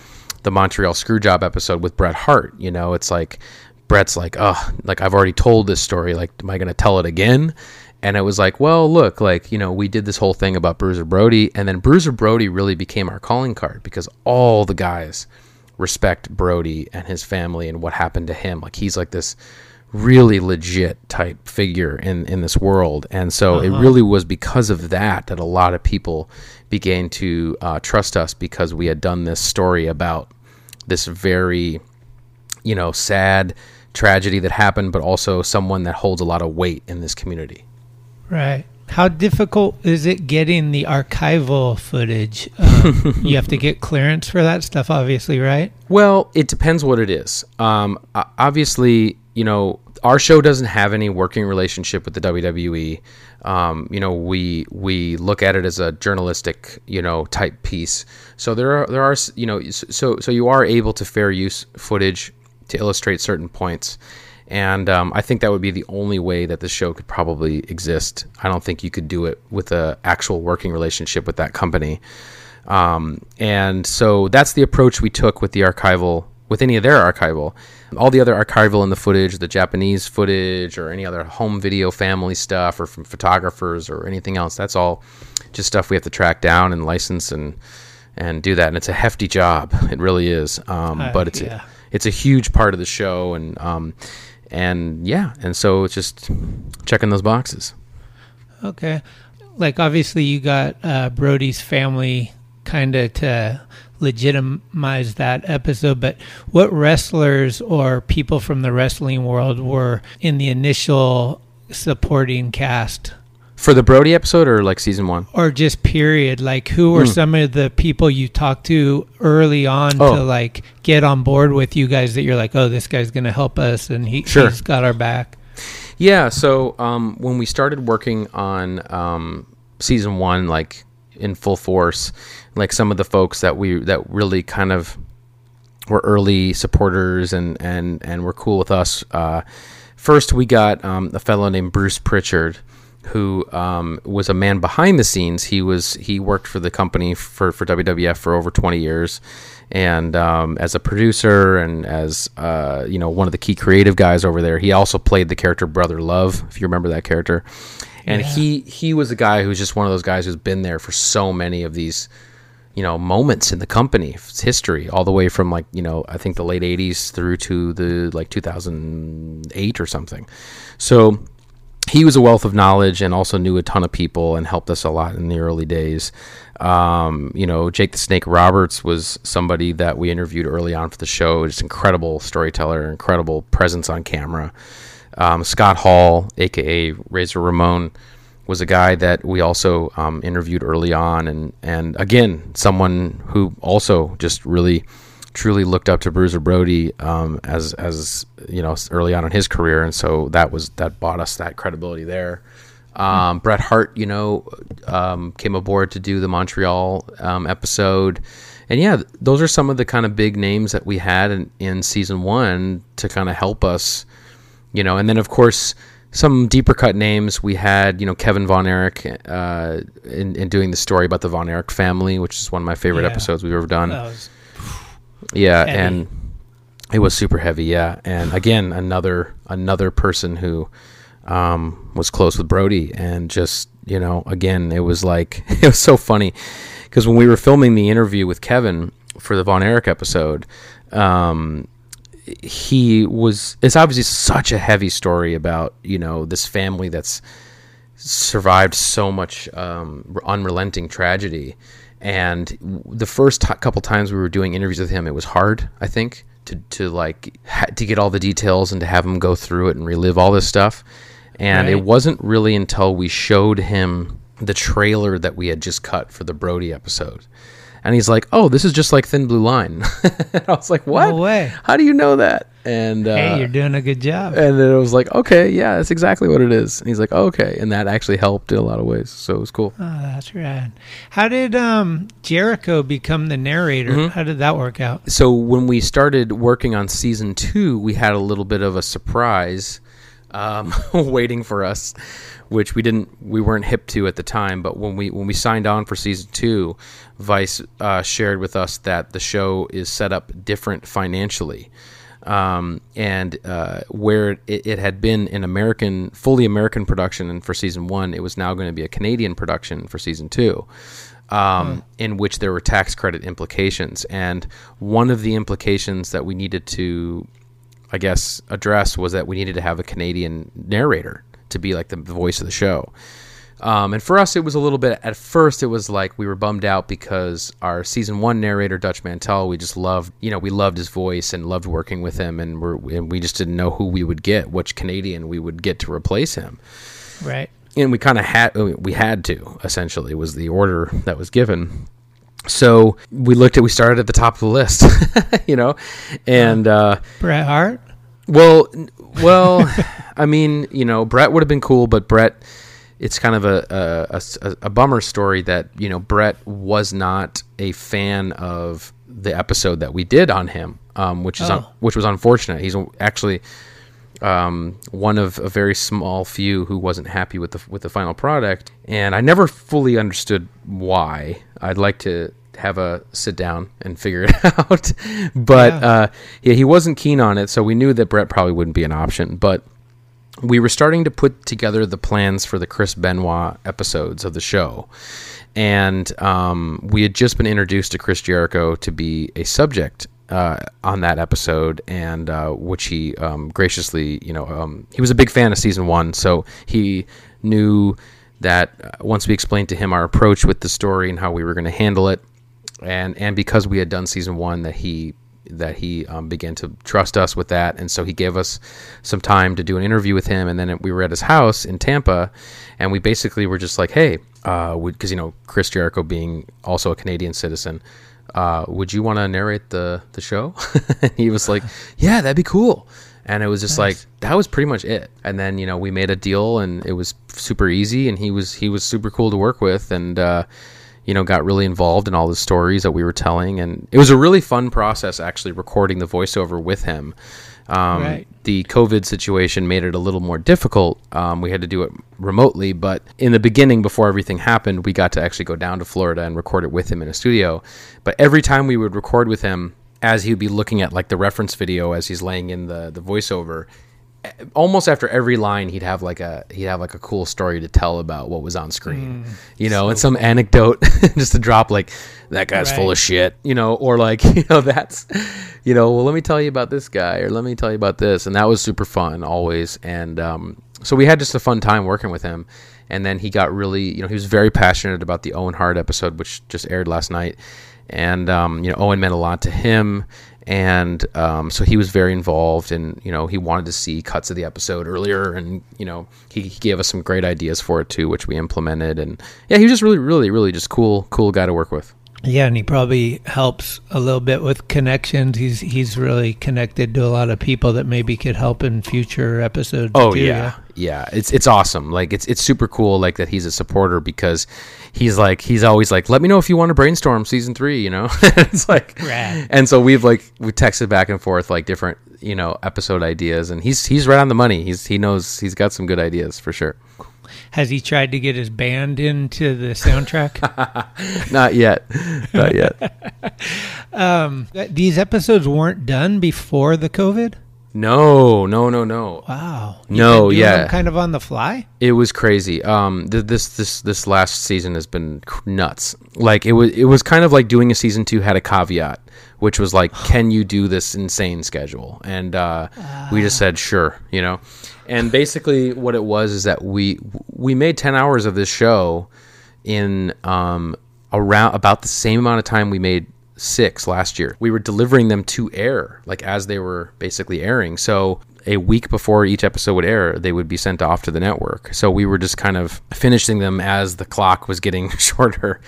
the Montreal Screwjob episode with Bret Hart, you know, it's like, Bret's like, oh, like I've already told this story. Like, am I going to tell it again? And it was like, well, look, like, you know, we did this whole thing about Bruiser Brody. And then Bruiser Brody really became our calling card because all the guys respect Brody and his family and what happened to him. Like, he's like this really legit type figure in, in this world. And so uh-huh. it really was because of that that a lot of people began to uh, trust us because we had done this story about this very, you know, sad tragedy that happened, but also someone that holds a lot of weight in this community. Right. How difficult is it getting the archival footage? Um, you have to get clearance for that stuff, obviously, right? Well, it depends what it is. Um, obviously, you know, our show doesn't have any working relationship with the WWE. Um, you know, we we look at it as a journalistic, you know, type piece. So there are there are you know, so so you are able to fair use footage to illustrate certain points. And um, I think that would be the only way that the show could probably exist. I don't think you could do it with an actual working relationship with that company. Um, and so that's the approach we took with the archival, with any of their archival. All the other archival in the footage, the Japanese footage, or any other home video family stuff, or from photographers, or anything else, that's all just stuff we have to track down and license and and do that. And it's a hefty job. It really is. Um, uh, but it's yeah it's a huge part of the show, and um, and yeah, and so it's just checking those boxes. Okay, like obviously you got uh, Brody's family kind of to legitimize that episode, but what wrestlers or people from the wrestling world were in the initial supporting cast for the Brody episode or like season one? Or just period. Like who were mm. some of the people you talked to early on oh. to like get on board with you guys that you're like, oh, this guy's going to help us and he, sure. he's got our back? Yeah. So um, when we started working on um, season one, like in full force, like some of the folks that we that really kind of were early supporters and and and were cool with us. Uh, first, we got um, a fellow named Bruce Pritchard who um, was a man behind the scenes. He was he worked for the company for, for WWF for over 20 years, and um, as a producer and as uh, you know one of the key creative guys over there. He also played the character Brother Love, if you remember that character. And yeah. he he was a guy who's just one of those guys who's been there for so many of these you know moments in the company history all the way from like you know i think the late 80s through to the like 2008 or something so he was a wealth of knowledge and also knew a ton of people and helped us a lot in the early days. Um, you know, Jake the Snake Roberts was somebody that we interviewed early on for the show. Just incredible storyteller, incredible presence on camera. Um, Scott Hall, aka Razor Ramon, was a guy that we also um, interviewed early on, and and again, someone who also just really truly looked up to Bruiser Brody um, as as you know early on in his career, and so that was that bought us that credibility there. Um, Bret Hart, you know, um, came aboard to do the Montreal um, episode, and yeah, those are some of the kind of big names that we had in, in season one to kind of help us, you know, and then of course some deeper cut names. We had, you know, Kevin Von Erich uh, in, in doing the story about the Von Erich family, which is one of my favorite yeah. episodes we've ever done. Yeah, heavy. and it was super heavy. Yeah, and again, another another person who um, was close with Brody, and just you know, again, it was like it was so funny because when we were filming the interview with Kevin for the Von Erich episode, um, he was. It's obviously such a heavy story about you know this family that's survived so much um, unrelenting tragedy and the first t- couple times we were doing interviews with him, it was hard. I think to to like ha- to get all the details and to have him go through it and relive all this stuff. And right. it wasn't really until we showed him the trailer that we had just cut for the Brody episode. And he's like, "Oh, this is just like Thin Blue Line." I was like, "What? No way. How do you know that?" And uh, hey, you're doing a good job. and then it was like, "Okay, yeah, that's exactly what it is." And he's like, "Okay," and that actually helped in a lot of ways. So it was cool. Oh, that's rad. How did um, Jericho become the narrator? Mm-hmm. How did that work out? so when we started working on season two, we had a little bit of a surprise um, waiting for us, which we didn't, we weren't hip to at the time. But when we when we signed on for season two, Vice uh, shared with us that the show is set up different financially. Um, and uh, where it, it had been an American, fully American production and for season one, it was now going to be a Canadian production for season two um, in which there were tax credit implications. And one of the implications that we needed to, I guess, address was that we needed to have a Canadian narrator to be like the voice of the show. Um, and for us, it was a little bit. At first, it was like we were bummed out because our season one narrator, Dutch Mantell, we just loved. You know, we loved his voice and loved working with him, and we're and we just didn't know who we would get, which Canadian we would get to replace him Right. and we kind of had we had to essentially was the order that was given so we looked at we started at the top of the list you know and uh Bret Hart. well well i mean you know bret would have been cool but bret it's kind of a a bummer story that you know bret was not a fan of the episode that we did on him um, which is un- Oh. which was unfortunate he's actually um, one of a very small few who wasn't happy with the with the final product, and I never fully understood why. I'd like to have a sit down and figure it out, but Yeah. uh, yeah, he wasn't keen on it, so we knew that Bret probably wouldn't be an option, but. We were starting to put together the plans for the Chris Benoit episodes of the show, and um, we had just been introduced to Chris Jericho to be a subject uh, on that episode, and uh, which he um, graciously, you know, um, he was a big fan of season one, so he knew that uh, once we explained to him our approach with the story and how we were going to handle it, and and because we had done season one, that he that he um, began to trust us with that, and so he gave us some time to do an interview with him, and then we were at his house in Tampa, and we basically were just like, hey, because you know Chris Jericho being also a Canadian citizen, uh, would you want to narrate the the show? and he was like, yeah, that'd be cool. And it was just like that was pretty much it. And then you know we made a deal, and it was super easy, and he was he was super cool to work with, and uh, you know got really involved in all the stories that we were telling, and it was a really fun process actually recording the voiceover with him. Um, Right. The COVID situation made it a little more difficult. Um, we had to do it remotely, but in the beginning, before everything happened, we got to actually go down to Florida and record it with him in a studio. But every time we would record with him, as he would be looking at like the reference video as he's laying in the the voiceover, almost after every line he'd have like a he'd have like a cool story to tell about what was on screen. You know and some anecdote just to drop like that guy's full of shit you know or like you know that's you know well let me tell you about this guy or let me tell you about this and that was super fun always and um, so we had just a fun time working with him and then he got really you know he was very passionate about the owen hart episode which just aired last night and um, you know owen meant a lot to him and um, so he was very involved and you know he wanted to see cuts of the episode earlier and you know he, he gave us some great ideas for it too which we implemented. And yeah he was just really really really just cool cool guy to work with Yeah, and he probably helps a little bit with connections. He's he's really connected to a lot of people that maybe could help in future episodes. Oh too, yeah. yeah, It's it's awesome. Like it's it's super cool. Like that he's a supporter because he's like he's always like, let me know if you want to brainstorm season three. You know, it's like, Rad. and so we've like we texted back and forth like different you know episode ideas, and he's he's right on the money. He's he knows he's got some good ideas for sure. Has he tried to get his band into the soundtrack? Not yet, not yet. um, these episodes weren't done before the COVID. No, no, no, no. Wow. No, been yeah. kind of on the fly. It was crazy. Um, th- this this this last season has been nuts. Like it was it was kind of like doing a season two had a caveat, which was like, can you do this insane schedule? And uh, we just said sure, you know. And basically, what it was is that we we made ten hours of this show in um, around about the same amount of time we made six last year. We were delivering them to air, like as they were basically airing. So a week before each episode would air, they would be sent off to the network. So we were just kind of finishing them as the clock was getting shorter.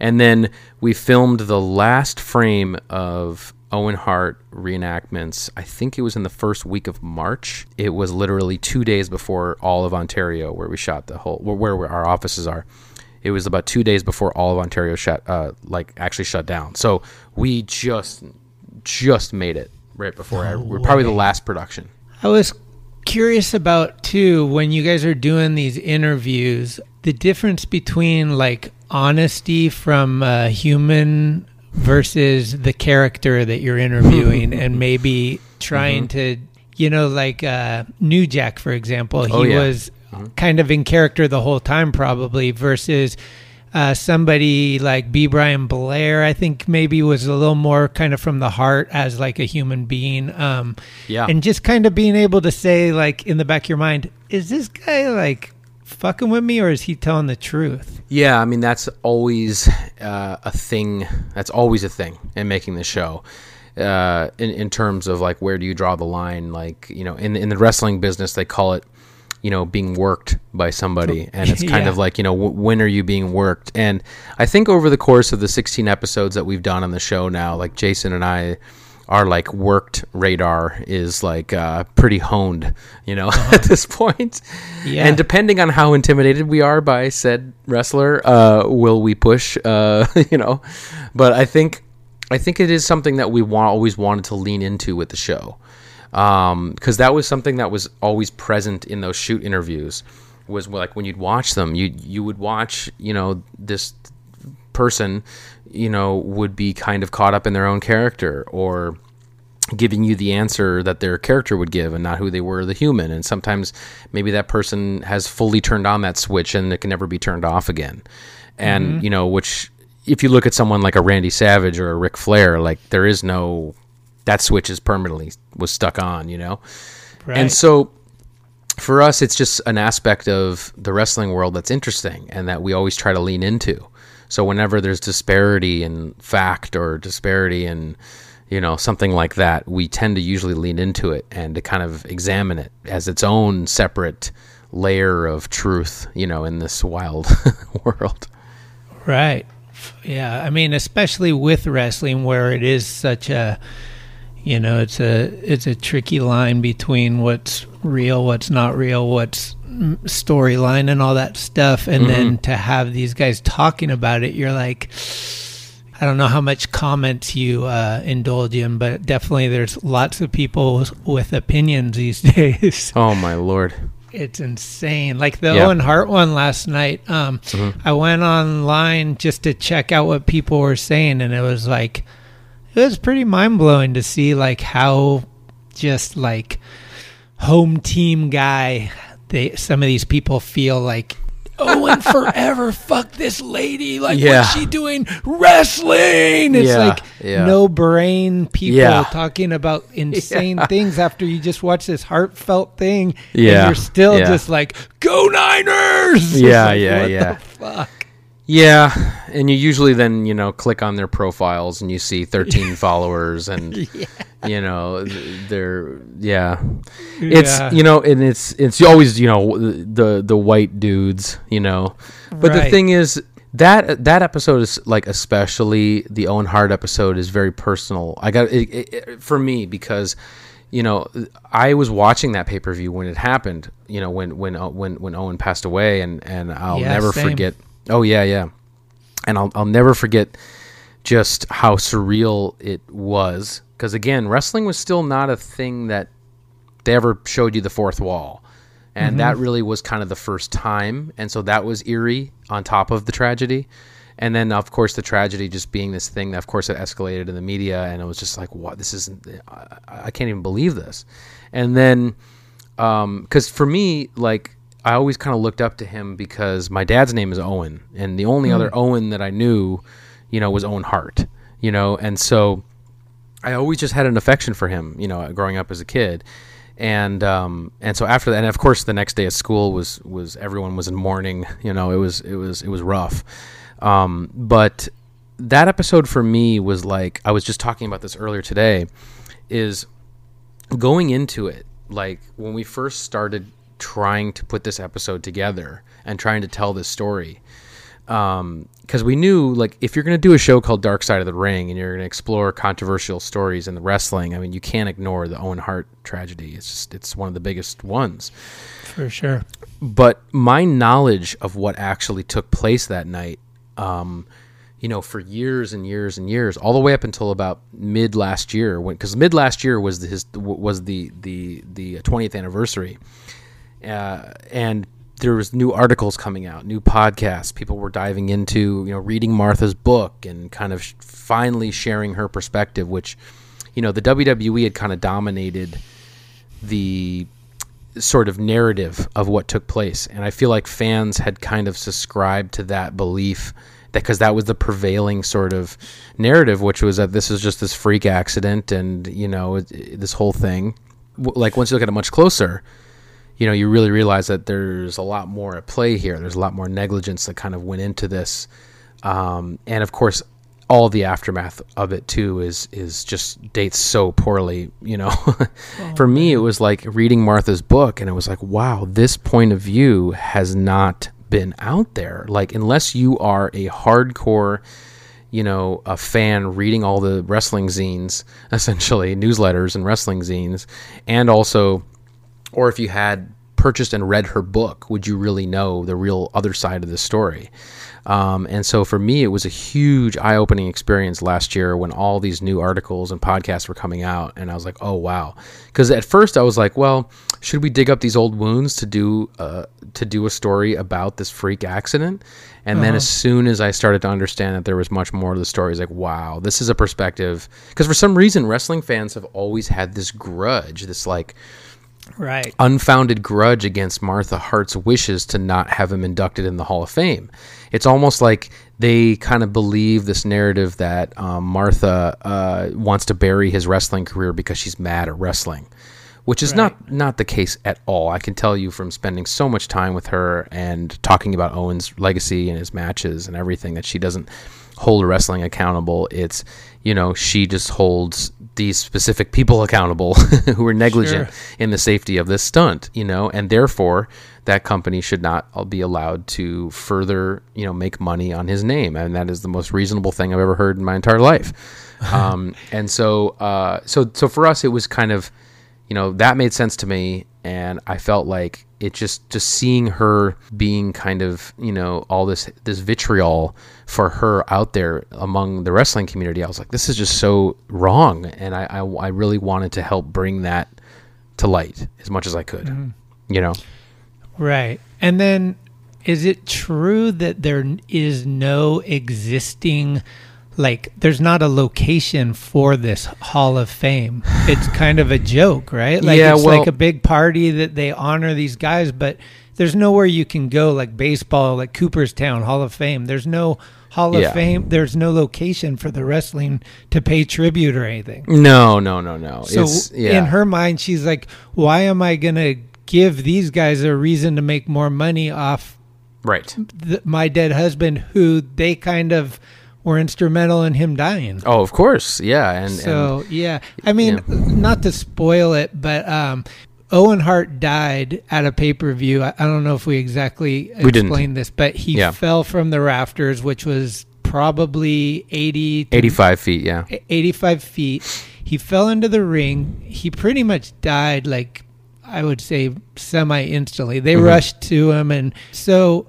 And then we filmed the last frame of Owen Hart reenactments. I think it was in the first week of March. It was literally two days before all of Ontario, where we shot the whole, where, where our offices are. It was about two days before all of Ontario shut, uh, like actually shut down. So we just, just made it right before. No we're probably the last production. I was curious about too when you guys are doing these interviews, the difference between like honesty from a human versus the character that you're interviewing and maybe trying mm-hmm. to you know like uh new jack for example he Oh, yeah. was Mm-hmm. kind of in character the whole time probably versus uh, somebody like B. Brian Blair, I think maybe was a little more kind of from the heart as like a human being. Um, Yeah. And just kind of being able to say, like, in the back of your mind, is this guy like fucking with me or is he telling the truth? Yeah, I mean that's always uh, a thing. That's always a thing in making the show. Uh, in in terms of like where do you draw the line? Like you know, in in the wrestling business, they call it you know being worked by somebody, and it's kind Yeah. of like you know w- when are you being worked? And I think over the course of the 16 episodes that we've done on the show now, like Jason and I. Our like worked radar is like uh, pretty honed, you know, at this point. Yeah. And depending on how intimidated we are by said wrestler, uh, will we push? Uh, you know, but I think I think it is something that we want always wanted to lean into with the show, because that was something that was always present in those shoot interviews. Was like when you'd watch them, you you would watch, you know, this person, you know, would be kind of caught up in their own character or giving you the answer that their character would give and not who they were the human. And sometimes maybe that person has fully turned on that switch and it can never be turned off again. And mm-hmm. you know which if you look at someone like a Randy Savage or a Ric Flair like there is no that switch is permanently was stuck on you know? Right. and so for us it's just an aspect of the wrestling world that's interesting and that we always try to lean into so whenever there's disparity in fact or disparity in you know something like that we tend to usually lean into it and to kind of examine it as its own separate layer of truth you know in this wild world Right. Yeah. I mean, especially with wrestling where it is such a you know, it's a it's a tricky line between what's real, what's not real, what's storyline and all that stuff and then to have these guys talking about it, you're like I don't know how much comments you uh, indulge in, but definitely there's lots of people with opinions these days. oh my lord It's insane. Like the Yeah. Owen Hart one last night. Um, I went online just to check out what people were saying, and it was like it was pretty mind blowing to see like how just like home team guy they some of these people feel like. oh and forever fuck this lady like Yeah. what's she doing wrestling it's Yeah, like yeah. no brain people talking about insane things after you just watch this heartfelt thing Yeah, and you're still just like go niners Yeah, like, yeah, what yeah. the fuck Yeah, and you usually then you know click on their profiles and you see 13 followers and you know they're yeah. It's Yeah. you know and it's it's always you know the the white dudes, you know. But the thing is that that episode is like especially the Owen Hart episode is very personal. I got it, it, it- for me because you know I was watching that pay-per-view when it happened, you know when when uh, when when Owen passed away and and I'll Yeah, never same. forget Oh yeah, yeah. And I'll I'll never forget just how surreal it was because again, wrestling was still not a thing that they ever showed you the fourth wall. And that mm-hmm. really was kind of the first time, and so that was eerie on top of the tragedy. And then, of course, the tragedy just being this thing that, of course, it escalated in the media, and it was just like, "What? This isn't. I, I can't even believe this." And then, um, because for me, like I always kind of looked up to him because my dad's name is Owen, and the only other Owen that I knew, you know, was Owen Hart, you know, and so I always just had an affection for him, you know, growing up as a kid, and um, and so after that, and of course, the next day at school was was everyone was in mourning, you know, it was it was it was rough, um, but that episode for me was like I was just talking about this earlier today, is going into it like when we first started trying to put this episode together and trying to tell this story because we knew like if you're going to do a show called Dark Side of the Ring and you're going to explore controversial stories in the wrestling, I mean, you can't ignore the Owen Hart tragedy. It's just it's one of the biggest ones. For sure. But my knowledge of what actually took place that night, um, you know, for years and years and years, all the way up until about mid last year, when because mid last year was the, his was the the the 20th anniversary, uh, and there was new articles coming out, new podcasts. People were diving into, you know, reading Martha's book and kind of sh- finally sharing her perspective, which, you know, the WWE had kind of dominated the sort of narrative of what took place, and I feel like fans had kind of subscribed to that belief that because that was the prevailing sort of narrative, which was that this is just this freak accident, and you know, it, this whole thing. Like once you look at it much closer you know, you really realize that there's a lot more at play here. There's a lot more negligence that kind of went into this, um, and of course, all the aftermath of it too is is just dates so poorly. You know, oh, for me, it was like reading Martha's book, and it was like, wow, this point of view has not been out there. Like, unless you are a hardcore you know, a fan reading all the wrestling zines, essentially newsletters and wrestling zines, and also or if you had purchased and read her book, would you really know the real other side of the story? Um, and so for me, it was a huge eye opening experience last year when all these new articles and podcasts were coming out. And I was like, oh, wow. Because at first I was like, well, should we dig up these old wounds to do, uh, to do a story about this freak accident? And uh-huh. then as soon as I started to understand that there was much more to the story, I was like, wow, this is a perspective. Because for some reason, wrestling fans have always had this grudge, this like, right unfounded grudge against Martha Hart's wishes to not have him inducted in the Hall of Fame. It's almost like they kind of believe this narrative that um, Martha uh, wants to bury his wrestling career because she's mad at wrestling, which is right. not not the case at all. I can tell you from spending so much time with her and talking about Owen's legacy and his matches and everything that she doesn't hold wrestling accountable. It's you know she just holds these specific people accountable who were negligent sure. in the safety of this stunt, you know, and therefore that company should not be allowed to further, you know, make money on his name, and that is the most reasonable thing I've ever heard in my entire life. um, and so, uh, so, so for us, it was kind of, you know, that made sense to me, and I felt like it just just seeing her being kind of you know all this this vitriol for her out there among the wrestling community i was like this is just so wrong. And i i, I really wanted to help bring that to light as much as i could mm-hmm. you know? Right. And then is it true that there is no existing like there's not a location for this Hall of Fame. It's kind of a joke, right? Like yeah, it's well, like a big party that they honor these guys, but there's nowhere you can go like baseball, like Cooperstown Hall of Fame. There's no Hall of yeah. Fame. There's no location for the wrestling to pay tribute or anything. No, no, no, no. So yeah. in her mind, she's like, "Why am I gonna give these guys a reason to make more money off?" Right. The, my dead husband, who they kind of were instrumental in him dying. Oh, of course, yeah, and so and, yeah. I mean, yeah. not to spoil it, but um, Owen Hart died at a pay per view. I, I, don't know if we exactly we explained this, but he yeah. fell from the rafters, which was probably 80 85 feet yeah 85 feet he fell into the ring he pretty much died like i would say semi instantly they mm-hmm. rushed to him and so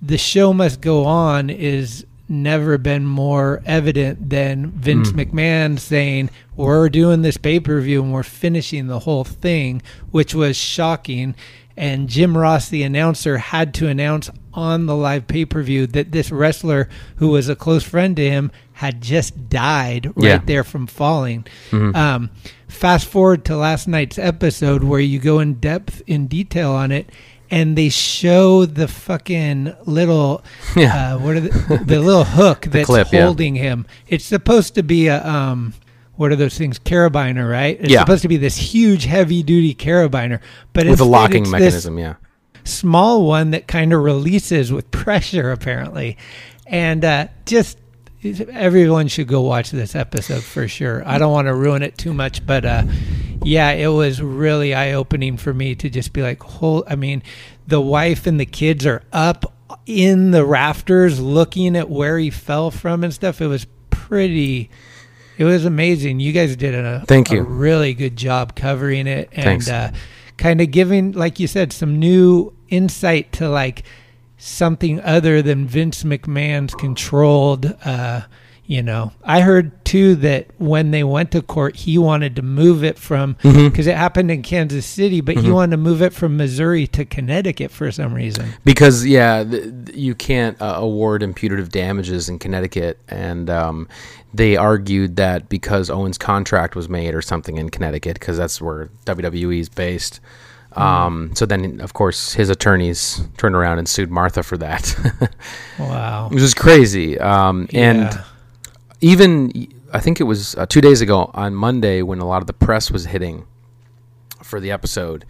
the show must go on is never been more evident than Vince mm. McMahon saying, We're doing this pay per view and we're finishing the whole thing, which was shocking. And Jim Ross, the announcer, had to announce on the live pay per view that this wrestler, who was a close friend to him, had just died right yeah. there from falling. Mm-hmm. Um, fast forward to last night's episode where you go in depth in detail on it and they show the fucking little yeah. Uh, what are the, the little hook that's clip, holding yeah. him. It's supposed to be a um what are those things carabiner, right? It's yeah. supposed to be this huge heavy duty carabiner, but with a locking mechanism, yeah. Small one that kind of releases with pressure apparently. And uh, just everyone should go watch this episode for sure. I don't want to ruin it too much, but uh, yeah, it was really eye opening for me to just be like, whole. I mean, the wife and the kids are up in the rafters looking at where he fell from and stuff. It was pretty. It was amazing. You guys did a thank you a really good job covering it and uh, kind of giving, like you said, some new insight to like something other than Vince McMahon's controlled. Uh, you know, I heard too that when they went to court, he wanted to move it from because mm-hmm. it happened in Kansas City, but mm-hmm. he wanted to move it from Missouri to Connecticut for some reason. Because yeah, th- you can't uh, award imputative damages in Connecticut, and um, they argued that because Owen's contract was made or something in Connecticut, because that's where WWE is based. Um, so then, of course, his attorneys turned around and sued Martha for that. wow, which is crazy. Um, yeah. And even I think it was uh, two days ago on Monday when a lot of the press was hitting for the episode.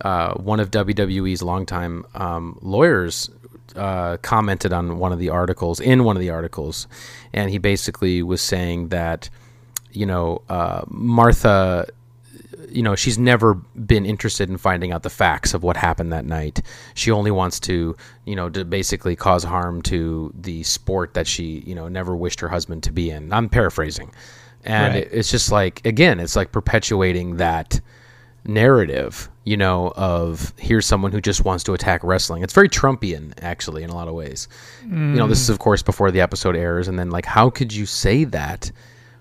Uh, one of WWE's longtime um, lawyers uh, commented on one of the articles in one of the articles, and he basically was saying that you know uh, Martha you know, she's never been interested in finding out the facts of what happened that night. She only wants to, you know, to basically cause harm to the sport that she, you know, never wished her husband to be in. I'm paraphrasing. And right. it's just like, again, it's like perpetuating that narrative, you know, of here's someone who just wants to attack wrestling. It's very Trumpian, actually, in a lot of ways. Mm. You know, this is, of course, before the episode airs. And then, like, how could you say that?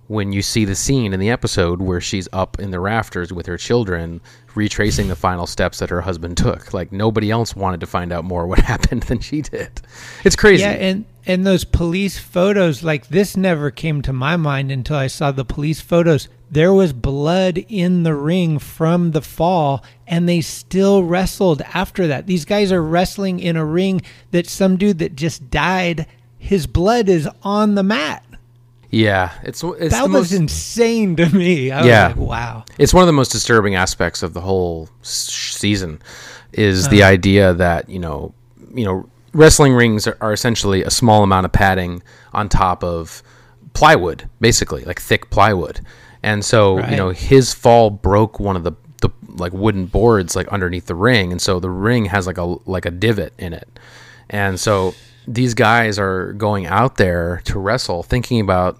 When you see the scene in the episode where she's up in the rafters with her children retracing the final steps that her husband took. Like nobody else wanted to find out more what happened than she did. It's crazy. Yeah and and those police photos like this never came to my mind until i saw the police photos. There was blood in the ring from the fall and they still wrestled after that. These guys are wrestling in a ring that some dude that just died his blood is on the mat yeah, it's, it's that was most, insane to me. I yeah, like, wow. It's one of the most disturbing aspects of the whole season is uh the uh-huh. idea that you know, you know, wrestling rings are, are, essentially a small amount of padding on top of plywood, basically like thick plywood. And so right. you know, his fall broke one of the the like wooden boards like underneath the ring, and so the ring has like a like a divot in it, and so these guys are going out there to wrestle, thinking about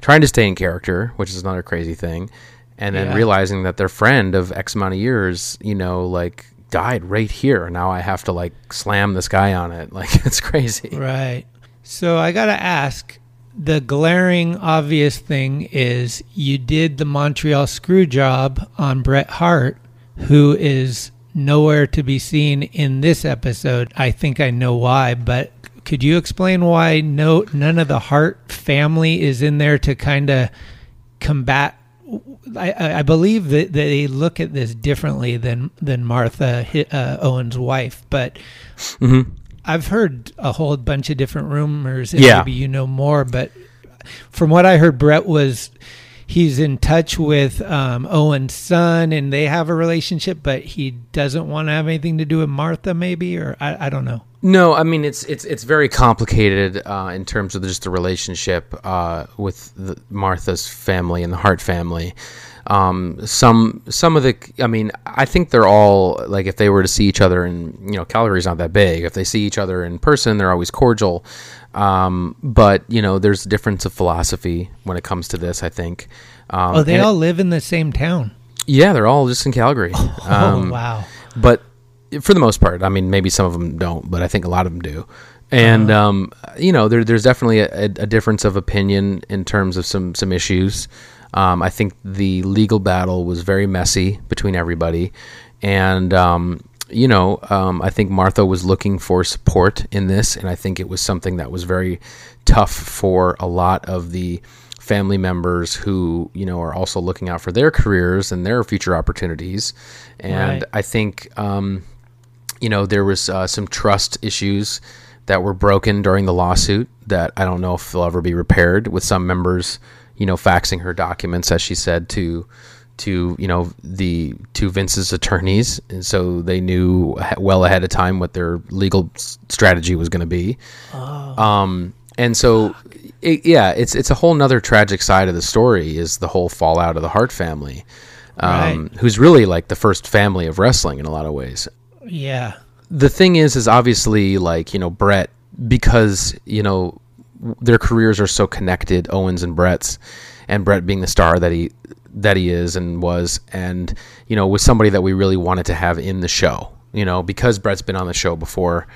trying to stay in character, which is another crazy thing, and then yeah. realizing that their friend of X amount of years, you know, like died right here. Now I have to like slam this guy on it. Like it's crazy. Right. So I got to ask the glaring obvious thing is you did the Montreal screw job on Bret Hart, who is nowhere to be seen in this episode. I think I know why, but could you explain why no none of the Hart family is in there to kind of combat? I, I, believe that they look at this differently than than Martha uh, Owen's wife, but mm-hmm. I've heard a whole bunch of different rumors. And yeah. maybe you know more, but from what I heard, Bret was he's in touch with um, Owen's son, and they have a relationship, but he doesn't want to have anything to do with Martha, maybe, or I, I don't know. No, I mean it's it's it's very complicated uh, in terms of just the relationship uh, with the, Martha's family and the Hart family. Um, some some of the, I mean, I think they're all like if they were to see each other, in, you know, Calgary's not that big. If they see each other in person, they're always cordial. Um, but you know, there's a difference of philosophy when it comes to this. I think. Um, oh, they all it, live in the same town. Yeah, they're all just in Calgary. Oh, um, wow! But for the most part. I mean, maybe some of them don't, but I think a lot of them do. And uh-huh. um, you know, there, there's definitely a, a, difference of opinion in terms of some some issues. Um, I think the legal battle was very messy between everybody, and um, you know, um, I think Martha was looking for support in this, and I think it was something that was very tough for a lot of the family members who you know are also looking out for their careers and their future opportunities. And right. I think um, you know, there was uh, some trust issues that were broken during the lawsuit that I don't know if they'll ever be repaired. With some members, you know, faxing her documents, as she said, to to you know the to Vince's attorneys, and so they knew well ahead of time what their legal strategy was going to be. Oh. Um, and so it, yeah, it's it's a whole nother tragic side of the story is the whole fallout of the Hart family, um, Right. who's really like the first family of wrestling in a lot of ways. Yeah. The thing is, is obviously like you know Bret because you know their careers are so connected, Owens and Bret's, and Bret being the star that he that he is and was, and you know was somebody that we really wanted to have in the show. You know because Bret's been on the show before,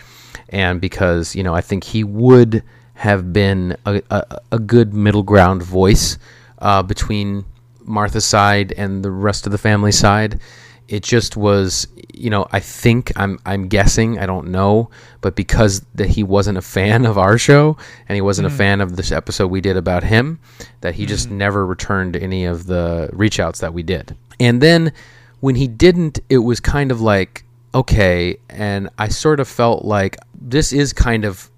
and because you know I think he would have been a, a, a good middle ground voice uh, between Martha's side and the rest of the family side. It just was, you know, I think I'm I'm guessing, I don't know, but because that he wasn't a fan of our show and he wasn't a mm. fan of this episode we did about him, that he just mm. never returned any of the reach outs that we did. And then when he didn't, it was kind of like, okay, and I sort of felt like this is kind of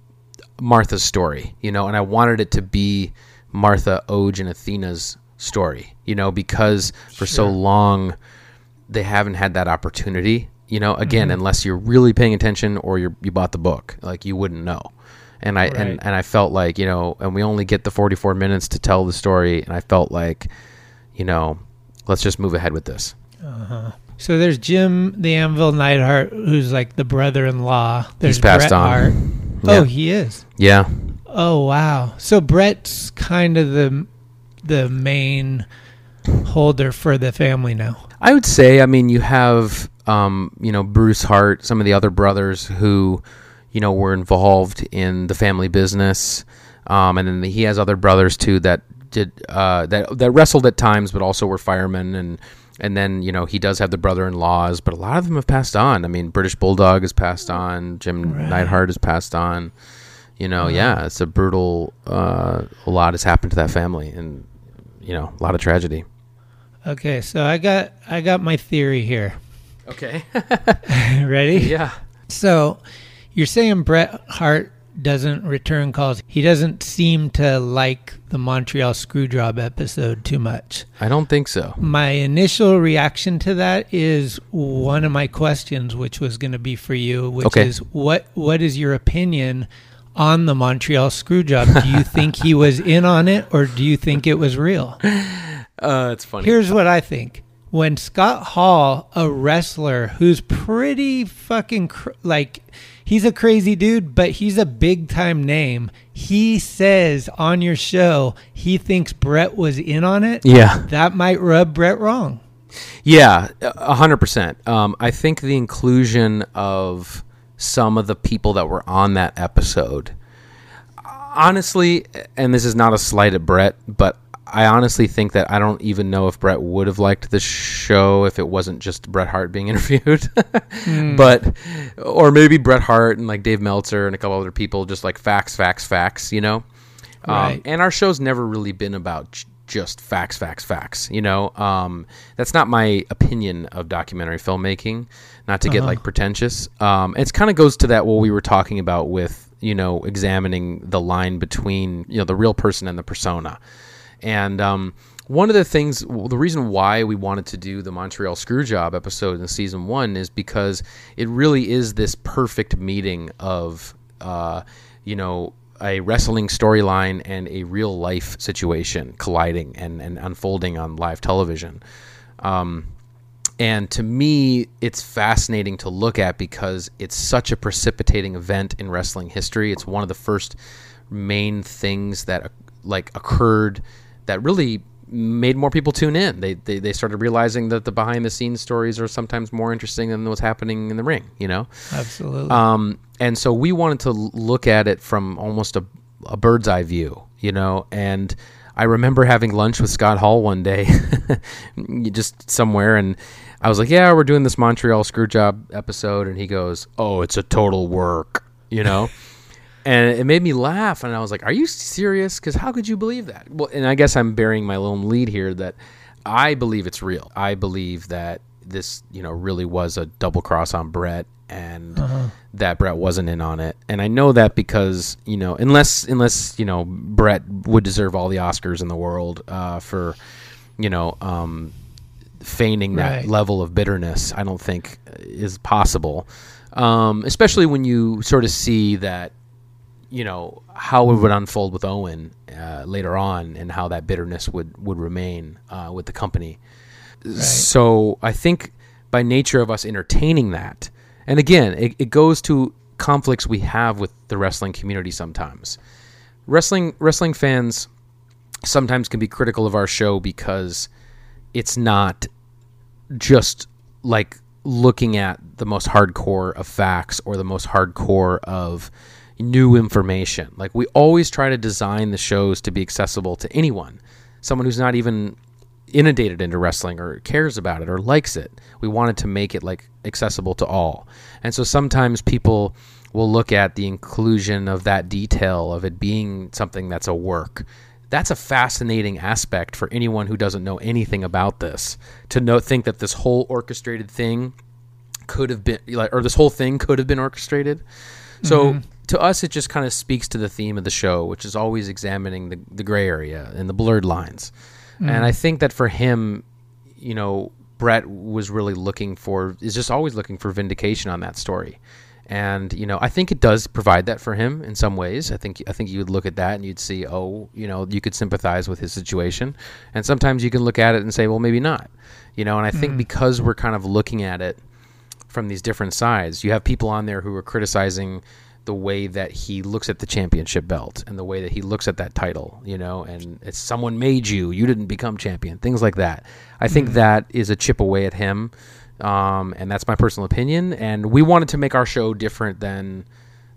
Martha's story, you know, and I wanted it to be Martha, Oje, and Athena's story, you know, because for so long they haven't had that opportunity, you know, again, mm-hmm. unless you're really paying attention or you you bought the book, like you wouldn't know. And I Right. and, and I felt like, you know, and we only get the 44 minutes to tell the story and I felt like, you know, let's just move ahead with this. Uh-huh. So there's Jim the Anvil Neidhart, who's like the brother-in-law. There's passed Bret on. Hart. Yeah. Oh, he is. Yeah. Oh wow. So Bret's kind of the the main holder for the family now. I would say, I mean, you have, um, you know, Bruce Hart, some of the other brothers who, you know, were involved in the family business, um, and then he has other brothers too that did uh, that that wrestled at times, but also were firemen, and and then you know he does have the brother-in-laws, but a lot of them have passed on. I mean, British Bulldog has passed on, Jim Neidhart has passed on. You know, yeah, it's a brutal. Uh, a lot has happened to that family, and you know, a lot of tragedy. Okay, so I got I got my theory here. Okay. Ready? yeah. So you're saying Bret Hart doesn't return calls. He doesn't seem to like the Montreal Screwjob episode too much. I don't think so. My initial reaction to that is one of my questions, which was going to be for you, which Okay. is what what is your opinion on the Montreal Screwjob? Do you think he was in on it, or do you think it was real? Uh, it's funny. Here's what I think. When Scott Hall, a wrestler who's pretty fucking cr- like, he's a crazy dude, but he's a big time name. He says on your show he thinks Bret was in on it. Yeah. That might rub Bret wrong. Yeah, a hundred percent. Um, I think the inclusion of some of the people that were on that episode, honestly, and this is not a slight at Bret, but I honestly think that I don't even know if Bret would have liked the show if it wasn't just Bret Hart being interviewed. But, or maybe Bret Hart and like Dave Meltzer and a couple other people just like facts, facts, facts, you know? Um, and our show's never really been about j- just facts, facts, facts. You know, um, that's not my opinion of documentary filmmaking. Not to get like pretentious. Um, it's kind of goes to that what we were talking about with you know examining the line between you know the real person and the persona. And um, one of the things, the reason why we wanted to do the Montreal Screwjob episode in season one is because it really is this perfect meeting of, uh, you know, a wrestling storyline and a real life situation colliding and, and unfolding on live television. Um, and to me, it's fascinating to look at because it's such a precipitating event in wrestling history. It's one of the first main things that uh, like occurred that really made more people tune in. They, they they started realizing that the behind the scenes stories are sometimes more interesting than what's happening in the ring. You know. Absolutely. Um, and so we wanted to look at it from almost a, a bird's eye view, you know. And I remember having lunch with Scott Hall one day, just somewhere, and I was like, "Yeah, we're doing this Montreal Screwjob episode," and he goes, "Oh, it's a total work," you know. and it made me laugh, and I was like, "Are you serious? Because how could you believe that?" Well, and I guess I'm bearing my own lead here that I believe it's real. I believe that this, you know, really was a double cross on Bret, and that Bret wasn't in on it. And I know that because you know, unless unless you know Bret would deserve all the Oscars in the world uh, for, you know, um, feigning that Right. level of bitterness, I don't think is possible. Um, especially when you sort of see that you know how it would unfold with Owen uh, later on, and how that bitterness would would remain uh, with the company. Right. So I think by nature of us entertaining that, and again, it, it goes to conflicts we have with the wrestling community sometimes. Wrestling wrestling fans sometimes can be critical of our show because it's not just like looking at the most hardcore of facts or the most hardcore of new information. Like we always try to design the shows to be accessible to anyone, someone who's not even inundated into wrestling or cares about it or likes it. We wanted to make it like accessible to all. And so sometimes people will look at the inclusion of that detail of it being something that's a work. That's a fascinating aspect for anyone who doesn't know anything about this to know think that this whole orchestrated thing could have been like or this whole thing could have been orchestrated. So mm-hmm. To us it just kind of speaks to the theme of the show, which is always examining the, the gray area and the blurred lines. Mm. And I think that for him, you know, Bret was really looking for is just always looking for vindication on that story. And you know, I think it does provide that for him in some ways. I think I think you would look at that and you'd see, oh, you know, you could sympathize with his situation. And sometimes you can look at it and say, well, maybe not. You know, and I think mm. because we're kind of looking at it from these different sides, you have people on there who are criticizing the way that he looks at the championship belt and the way that he looks at that title, you know, and it's someone made you, you didn't become champion, things like that. I think mm. that is a chip away at him, um, and that's my personal opinion. And we wanted to make our show different than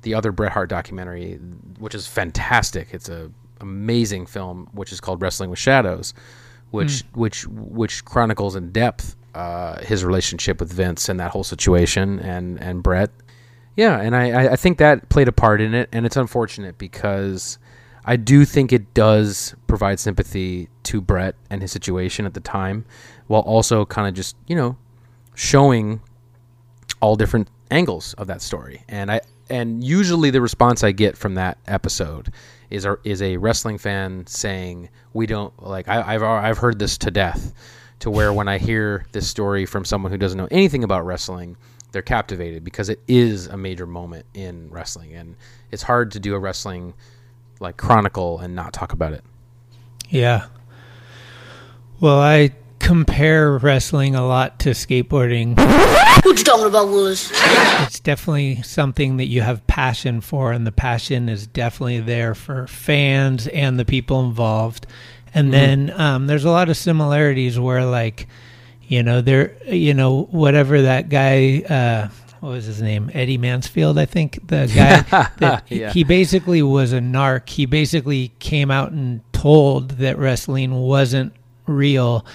the other Bret Hart documentary, which is fantastic. It's a amazing film, which is called Wrestling with Shadows, which mm. which which chronicles in depth uh, his relationship with Vince and that whole situation and and Bret yeah, and I, I think that played a part in it, and it's unfortunate because I do think it does provide sympathy to Bret and his situation at the time, while also kind of just you know showing all different angles of that story. And I and usually the response I get from that episode is a, is a wrestling fan saying we don't like I, I've I've heard this to death, to where when I hear this story from someone who doesn't know anything about wrestling they're captivated because it is a major moment in wrestling, and it's hard to do a wrestling like chronicle and not talk about it. Yeah. Well, I compare wrestling a lot to skateboarding. What you talking about, Willis? It's definitely something that you have passion for, and the passion is definitely there for fans and the people involved. And mm-hmm. then um, there's a lot of similarities where, like, you know, there, you know, whatever that guy, uh, what was his name? Eddie Mansfield, I think. The guy that yeah. he basically was a narc. He basically came out and told that wrestling wasn't real.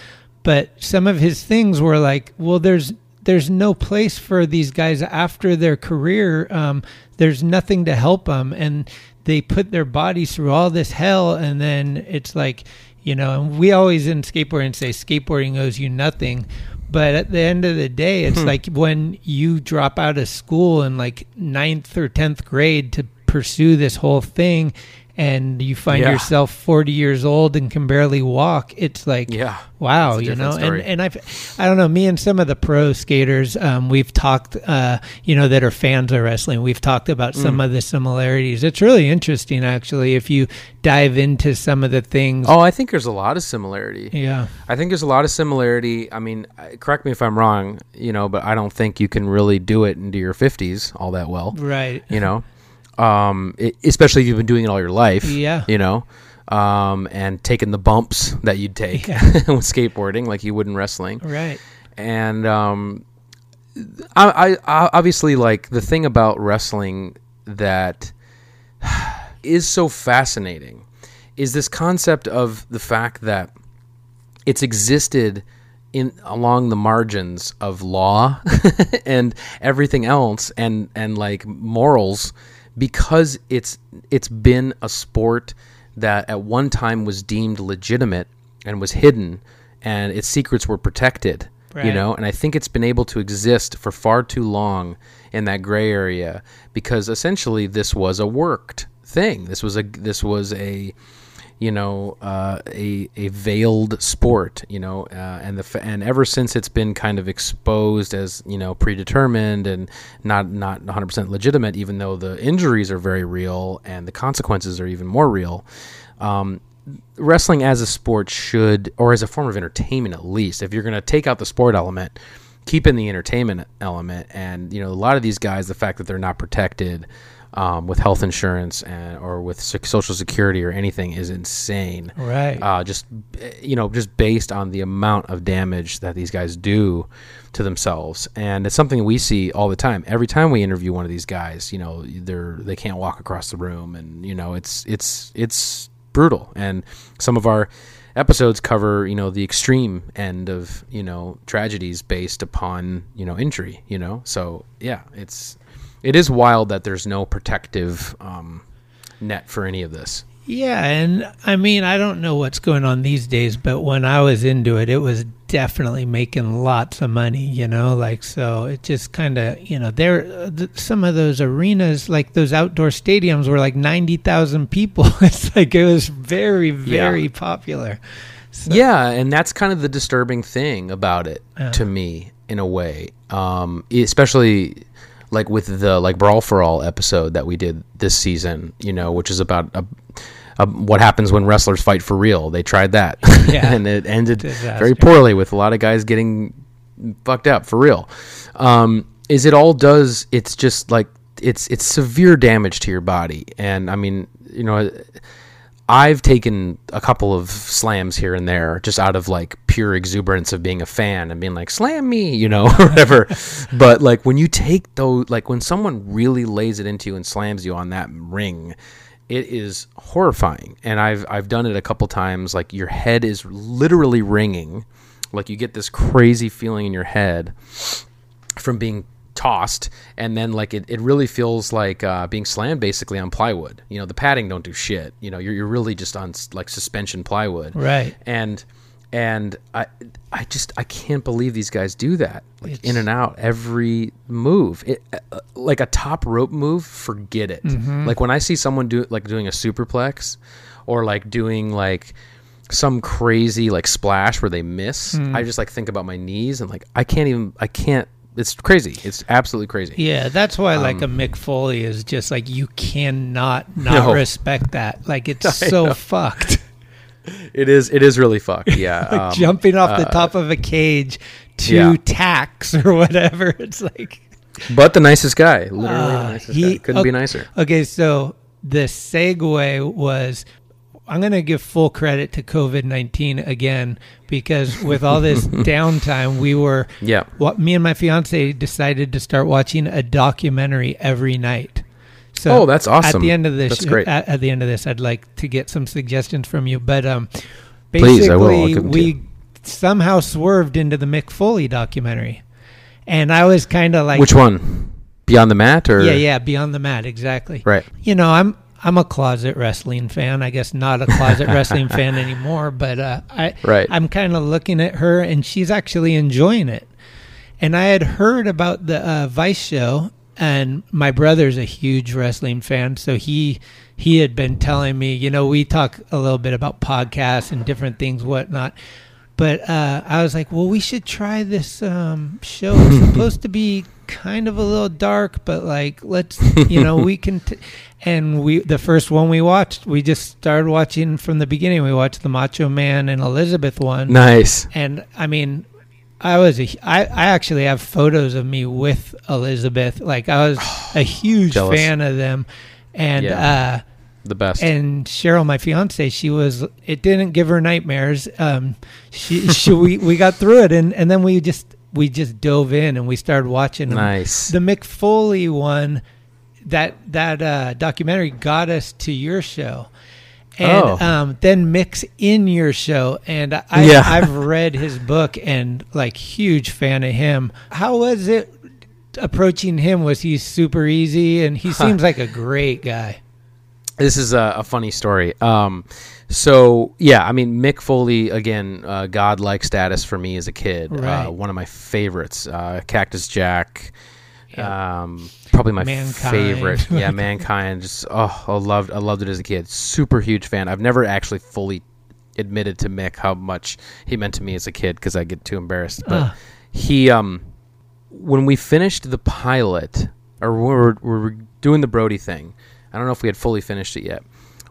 But some of his things were like, well, there's there's no place for these guys after their career. Um, there's nothing to help them, and they put their bodies through all this hell, and then it's like you know, and we always in skateboarding say skateboarding owes you nothing. But at the end of the day, it's hmm. like when you drop out of school in like ninth or 10th grade to pursue this whole thing and you find yeah. yourself 40 years old and can barely walk it's like yeah. wow you know? Story. and and i've i don't know me and some of the pro skaters um, we've talked uh, you know that are fans of wrestling we've talked about some mm. of the similarities. It's really interesting actually if you dive into some of the things. Oh i think there's a lot of similarity. Yeah. I think there's a lot of similarity. I mean correct me if i'm wrong you know but i don't think you can really do it into your 50s all that well. Right. You know um, it, especially if you've been doing it all your life. Yeah. You know, um, and taking the bumps that you'd take yeah. with skateboarding, like you would in wrestling. Right. And um, I, I obviously like the thing about wrestling that is so fascinating is this concept of the fact that it's existed in along the margins of law and everything else and and like morals because it's it's been a sport that at one time was deemed legitimate and was hidden and its secrets were protected right. you know and i think it's been able to exist for far too long in that gray area because essentially this was a worked thing this was a this was a you know, uh, a a veiled sport, you know, uh, and the and ever since it's been kind of exposed as you know predetermined and not not 100% legitimate, even though the injuries are very real and the consequences are even more real. Um, wrestling as a sport should, or as a form of entertainment at least, if you're going to take out the sport element, keep in the entertainment element. And you know, a lot of these guys, the fact that they're not protected um, with health insurance and or with social security or anything is insane. Right. Uh, just you know, just based on the amount of damage that these guys do to themselves, and it's something we see all the time. Every time we interview one of these guys, you know, they're they can't walk across the room, and you know, it's it's it's brutal. And some of our episodes cover you know the extreme end of you know tragedies based upon you know injury you know so yeah it's it is wild that there's no protective um, net for any of this. Yeah, and I mean, I don't know what's going on these days, but when I was into it, it was definitely making lots of money, you know, like so it just kind of, you know, there uh, some of those arenas like those outdoor stadiums were like 90,000 people. it's like it was very very yeah. popular. So. Yeah, and that's kind of the disturbing thing about it uh, to me in a way. Um, especially like with the like brawl for all episode that we did this season, you know, which is about a, a, what happens when wrestlers fight for real. They tried that, yeah. and it ended Disaster. very poorly with a lot of guys getting fucked up for real. Um, is it all does? It's just like it's it's severe damage to your body, and I mean, you know I've taken a couple of slams here and there just out of like pure exuberance of being a fan and being like, slam me, you know, or whatever. but like when you take those, like when someone really lays it into you and slams you on that ring, it is horrifying. And I've, I've done it a couple times. Like your head is literally ringing. Like you get this crazy feeling in your head from being tossed and then like it, it really feels like uh, being slammed basically on plywood. You know the padding don't do shit. You know you're, you're really just on like suspension plywood. Right. And and i i just i can't believe these guys do that like it's, in and out every move. It, uh, like a top rope move forget it. Mm-hmm. like when i see someone do like doing a superplex or like doing like some crazy like splash where they miss mm. i just like think about my knees and like i can't even i can't it's crazy. It's absolutely crazy. Yeah, that's why like um, a Mick Foley is just like you cannot not no. respect that. Like it's I so know. fucked. It is. It is really fucked. Yeah, like um, jumping off uh, the top of a cage to yeah. tacks or whatever. It's like. But the nicest guy, literally uh, the nicest he, guy. Couldn't okay, be nicer. Okay, so the segue was I'm going to give full credit to COVID 19 again because with all this downtime, we were, yeah, what me and my fiance decided to start watching a documentary every night. So oh, that's awesome! At the end of this, that's great. At, at, the end of this, I'd like to get some suggestions from you. But um, basically, Please, we somehow swerved into the Mick Foley documentary, and I was kind of like, which one? Beyond the Mat, or yeah, yeah, Beyond the Mat, exactly. Right. You know, I'm I'm a closet wrestling fan. I guess not a closet wrestling fan anymore, but uh, I right. I'm kind of looking at her, and she's actually enjoying it. And I had heard about the uh, Vice show, and my brother's a huge wrestling fan, so he he had been telling me, you know, we talk a little bit about podcasts and different things, whatnot. But uh, I was like, well, we should try this um, show. It's supposed to be kind of a little dark, but like, let's, you know, we can. T- and we the first one we watched we just started watching from the beginning we watched the macho man and elizabeth one nice and i mean i was a, I, I actually have photos of me with elizabeth like i was a huge Jealous. fan of them and yeah. uh the best and cheryl my fiance she was it didn't give her nightmares um she, she we, we got through it and and then we just we just dove in and we started watching them. nice the mick foley one that that uh, documentary got us to your show, and oh. um, then mix in your show. And I, yeah. I've read his book and like huge fan of him. How was it approaching him? Was he super easy? And he seems like a great guy. This is a, a funny story. Um, so yeah, I mean Mick Foley again, uh, godlike status for me as a kid. Uh, right. Uh, one of my favorites. Uh, Cactus Jack Um, probably my Mankind. favorite. Yeah, Mankind. Just oh, I loved I loved it as a kid. Super huge fan. I've never actually fully admitted to Mick how much he meant to me as a kid because I get too embarrassed. But he um when we finished the pilot or we were, we were doing the Brody thing. I don't know if we had fully finished it yet.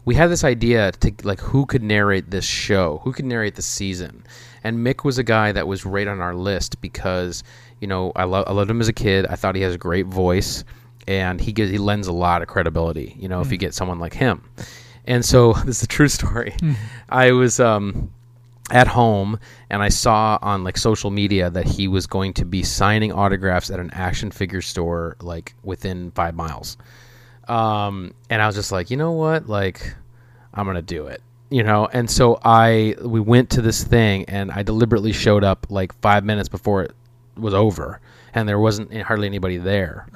We had this idea to like who could narrate this show, who could narrate the season, and Mick was a guy that was right on our list because you know I, lo- I loved him as a kid. I thought he has a great voice, and he gives, he lends a lot of credibility. You know, if you get someone like him, and so this is a true story. I was um, at home and I saw on like social media that he was going to be signing autographs at an action figure store like within five miles. Um, and I was just like, you know what? Like, I'm gonna do it. You know, and so I we went to this thing and I deliberately showed up like five minutes before it was over, and there wasn't hardly anybody there.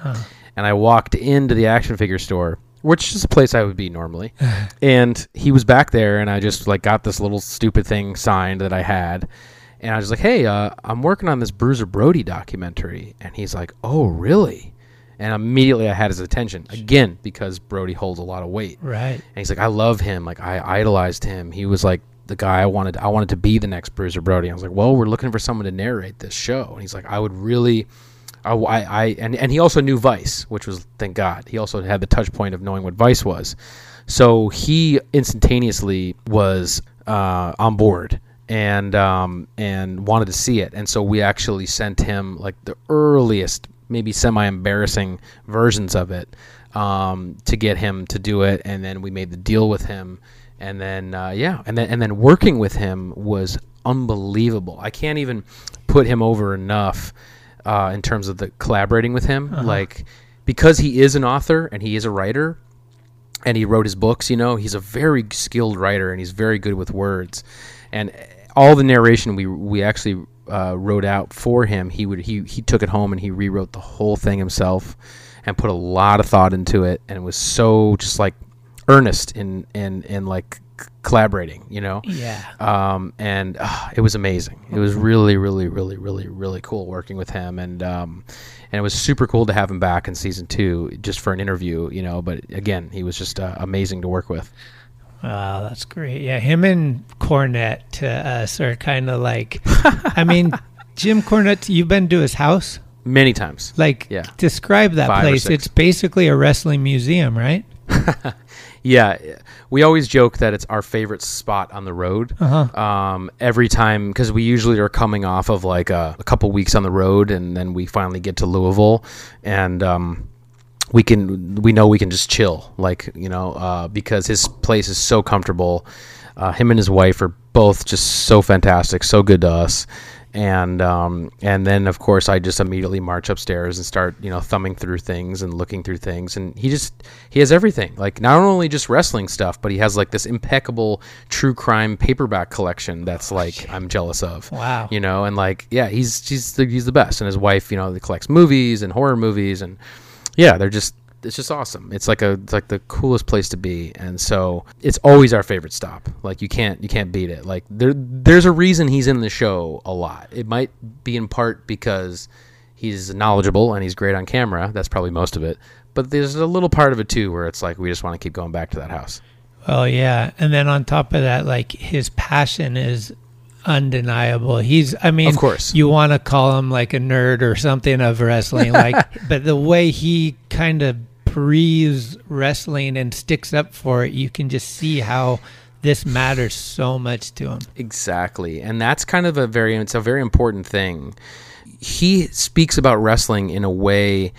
And I walked into the action figure store, which is a place I would be normally, and he was back there, and I just like got this little stupid thing signed that I had. And I was like, "Hey, uh, I'm working on this Bruiser Brody documentary," and he's like, "Oh, really?" And immediately I had his attention again because Brody holds a lot of weight. Right. And he's like, I love him. Like I idolized him. He was like the guy I wanted. I wanted to be the next Bruiser Brody. I was like, well, we're looking for someone to narrate this show. And he's like, I would really. I, I, I and, and he also knew Vice, which was thank God. He also had the touch point of knowing what Vice was. So he instantaneously was uh, on board and um, and wanted to see it. And so we actually sent him like the earliest, maybe semi embarrassing versions of it um, to get him to do it. And then we made the deal with him. And then uh, yeah, and then and then working with him was unbelievable. I can't even put him over enough uh, in terms of the collaborating with him. Like because he is an author and he is a writer and he wrote his books. You know, he's a very skilled writer and he's very good with words. And all the narration we we actually uh, wrote out for him, he would he he took it home and he rewrote the whole thing himself and put a lot of thought into it. And it was so just like earnest in in in like collaborating. You know. Yeah. Um, and uh, it was amazing. It was really, really, really, really, really cool working with him, and um, and it was super cool to have him back in season two just for an interview, you know. But again, he was just uh, amazing to work with. Wow, that's great. Yeah, him and Cornette to us are kind of like, I mean, Jim Cornette, you've been to his house? Many times. Like, Yeah. describe that Five place. It's basically a wrestling museum, right? Yeah, we always joke that it's our favorite spot on the road. Uh-huh. Um, every time, because we usually are coming off of like a, a couple weeks on the road, and then we finally get to Louisville, and um, we can we know we can just chill, like you know, uh, because his place is so comfortable. Uh, him and his wife are both just so fantastic, so good to us. And um, and then of course I just immediately march upstairs and start you know thumbing through things and looking through things and he just he has everything like not only just wrestling stuff but he has like this impeccable true crime paperback collection that's like I'm jealous of Wow. you know and like yeah he's he's the, he's the best and his wife you know collects movies and horror movies and yeah they're just it's just awesome. It's like a it's like the coolest place to be. And so it's always our favorite stop. Like you can't you can't beat it. Like there there's a reason he's in the show a lot. It might be in part because he's knowledgeable and he's great on camera. That's probably most of it. But there's a little part of it too where it's like we just want to keep going back to that house. Well, yeah. And then on top of that, like his passion is undeniable. He's, I mean, Of course. you want to call him like a nerd or something of wrestling, like, but the way he kind of breathes wrestling and sticks up for it, you can just see how this matters so much to him. Exactly. And that's kind of a very it's a very important thing. He speaks about wrestling in a way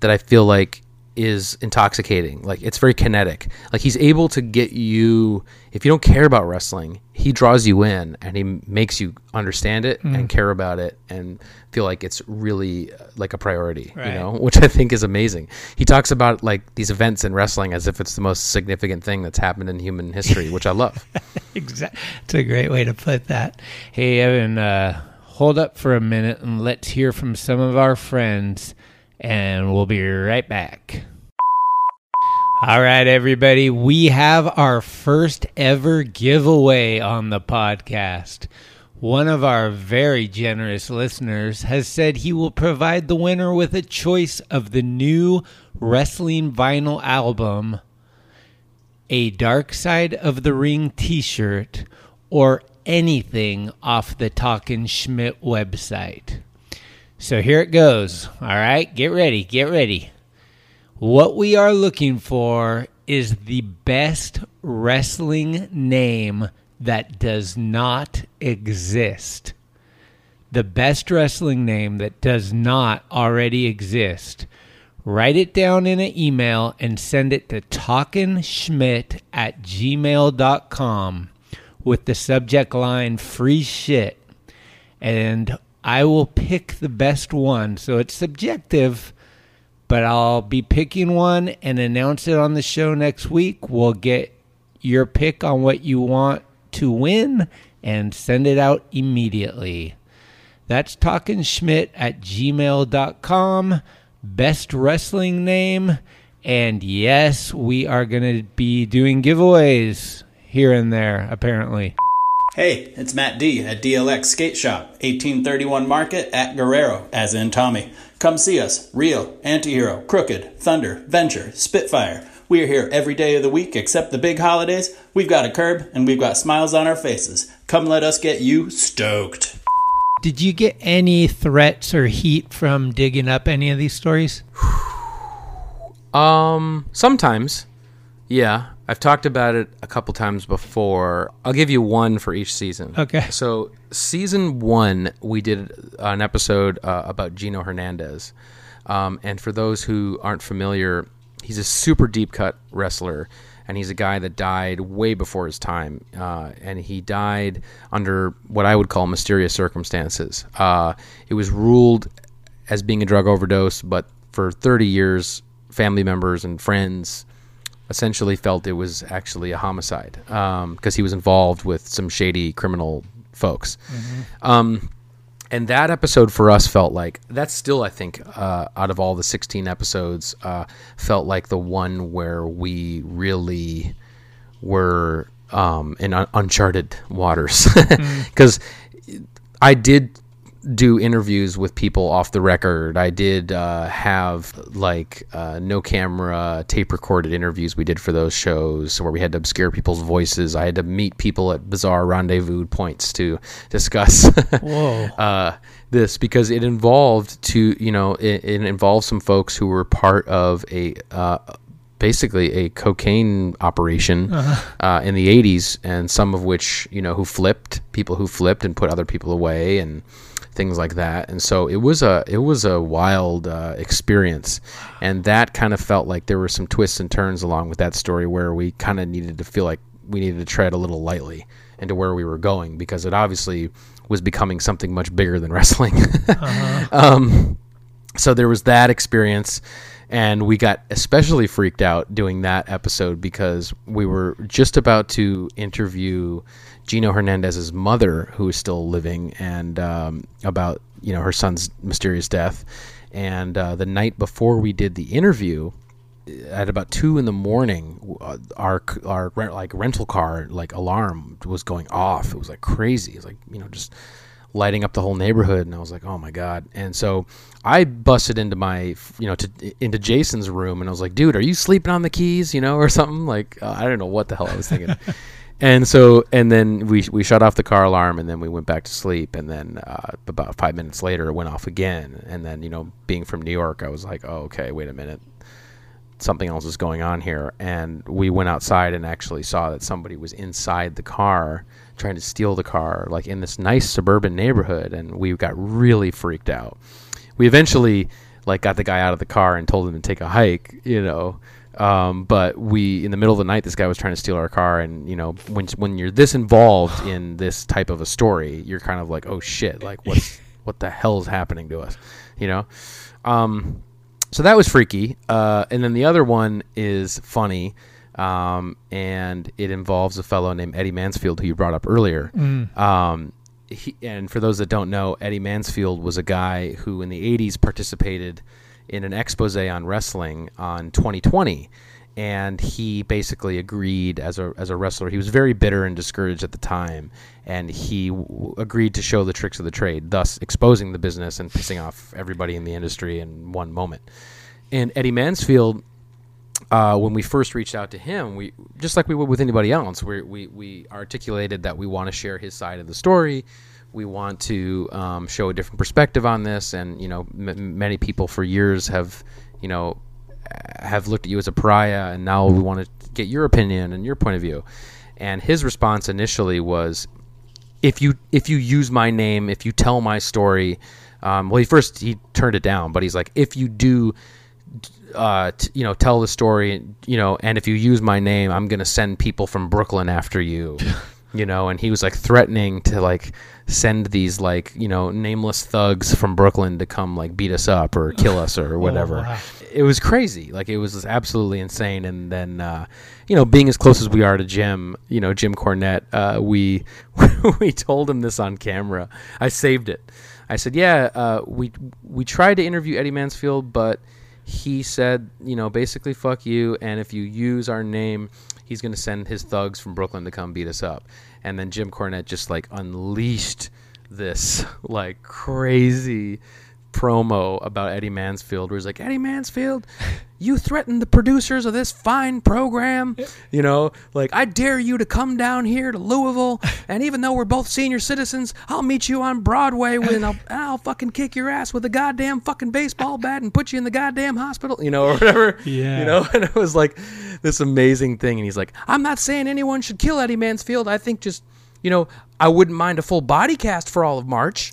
that I feel like is intoxicating. Like it's very kinetic. Like he's able to get you if you don't care about wrestling, he draws you in and he makes you understand it and care about it and feel like it's really uh, like a priority, Right. you know, which I think is amazing. He talks about like these events in wrestling as if it's the most significant thing that's happened in human history, which I love. Exactly. It's a great way to put that. Hey, Evan, uh, hold up for a minute and let's hear from some of our friends, and we'll be right back. All right, everybody, we have our first ever giveaway on the podcast. One of our very generous listeners has said he will provide the winner with a choice of the new wrestling vinyl album, a Dark Side of the Ring t shirt, or anything off the Talkin' Schmidt website. So here it goes. All right, get ready, get ready. What we are looking for is the best wrestling name that does not exist. The best wrestling name that does not already exist. Write it down in an email and send it to talkinschmidt at gmail.com with the subject line free shit. And I will pick the best one. So it's subjective, but I'll be picking one and announce it on the show next week. We'll get your pick on what you want to win and send it out immediately. That's Talking Schmidt at gmail.com. Best wrestling name. And yes, we are going to be doing giveaways here and there, apparently. Hey, it's Matt D at DLX Skate Shop, 1831 Market at Guerrero, as in Tommy. Come see us. Real, Antihero, Krooked, Thunder, Venture, Spitfire. We are here every day of the week except the big holidays. We've got a curb and we've got smiles on our faces. Come let us get you stoked. Did you get any threats or heat from digging up any of these stories? um, sometimes. Yeah, I've talked about it a couple times before. I'll give you one for each season. Okay. So, season one, we did an episode uh, about Gino Hernandez. Um, and for those who aren't familiar, he's a super deep cut wrestler. And he's a guy that died way before his time. Uh, and he died under what I would call mysterious circumstances. Uh, it was ruled as being a drug overdose, but for 30 years, family members and friends essentially felt it was actually a homicide because um, he was involved with some shady criminal folks. Mm-hmm. Um, and that episode for us felt like that's still, I think, uh, out of all the 16 episodes, uh, felt like the one where we really were um, in un- uncharted waters because mm. I did do interviews with people off the record. I did uh, have like uh, no camera tape recorded interviews we did for those shows where we had to obscure people's voices. I had to meet people at bizarre rendezvous points to discuss uh, this because it involved to you know it, it, involved some folks who were part of a uh, basically a cocaine operation uh-huh. uh, in the 80s and some of which you know who flipped people who flipped and put other people away and things like that. And so it was a it was a wild uh, experience, and that kind of felt like there were some twists and turns along with that story where we kind of needed to feel like we needed to tread a little lightly into where we were going because it obviously was becoming something much bigger than wrestling. uh-huh. um, so there was that experience and we got especially freaked out doing that episode because we were just about to interview Gino Hernandez's mother, who is still living, and um, about you know her son's mysterious death. And uh, the night before we did the interview, at about two in the morning, uh, our our like rental car like alarm was going off. It was like crazy. It was like you know just lighting up the whole neighborhood, and I was like, oh my god. And so I busted into my you know to into Jason's room, and I was like, dude, are you sleeping on the keys? You know, or something like uh, I don't know what the hell I was thinking. and so and then we we shut off the car alarm and then we went back to sleep. And then uh, about five minutes later it went off again. And then you know being from New York I was like oh okay wait a minute. Something else is going on here. And we went outside and actually saw that somebody was inside the car trying to steal the car like in this nice suburban neighborhood. And we got really freaked out. We eventually like got the guy out of the car and told him to take a hike you know um, but we, in the middle of the night, this guy was trying to steal our car, and you know, when when you're this involved in this type of a story, you're kind of like, oh shit, like what's what the hell is happening to us, you know? Um, so that was freaky. Uh, and then the other one is funny, um, and it involves a fellow named Eddie Mansfield, who you brought up earlier. Mm. Um, he, and for those that don't know, Eddie Mansfield was a guy who in the '80s participated in an expose on wrestling on 2020 and he basically agreed as a as a wrestler. He was very bitter and discouraged at the time, and he w- agreed to show the tricks of the trade, thus exposing the business and pissing off everybody in the industry in one moment. And Eddie Mansfield, uh, when we first reached out to him, we just like we would with anybody else, we we, we articulated that we want to share his side of the story. We want to um, show a different perspective on this, and you know, m- many people for years have, you know, have looked at you as a pariah, and now we want to get your opinion and your point of view. And his response initially was, "If you if you use my name, if you tell my story, um, well, he first he turned it down, but he's like, if you do." Uh, t- you know, tell the story, you know, and if you use my name, I'm gonna send people from Brooklyn after you, you know. And he was like threatening to like send these like you know nameless thugs from Brooklyn to come like beat us up or kill us or whatever. Oh, wow. It was crazy, like it was absolutely insane. And then, uh, you know, being as close as we are to Jim, you know, Jim Cornette, uh, we we told him this on camera. I saved it. I said, yeah, uh, we we tried to interview Eddie Mansfield, but he said, you know, basically fuck you, and if you use our name, he's going to send his thugs from Brooklyn to come beat us up. And then Jim Cornette just like unleashed this like crazy promo about Eddie Mansfield, where he's like, Eddie Mansfield, you threatened the producers of this fine program. You know, like, I dare you to come down here to Louisville, and even though we're both senior citizens, I'll meet you on Broadway and I'll, and I'll fucking kick your ass with a goddamn fucking baseball bat and put you in the goddamn hospital, you know, or whatever. Yeah. You know, and it was like this amazing thing. And he's like, I'm not saying anyone should kill Eddie Mansfield. I think just, you know, I wouldn't mind a full body cast for all of March.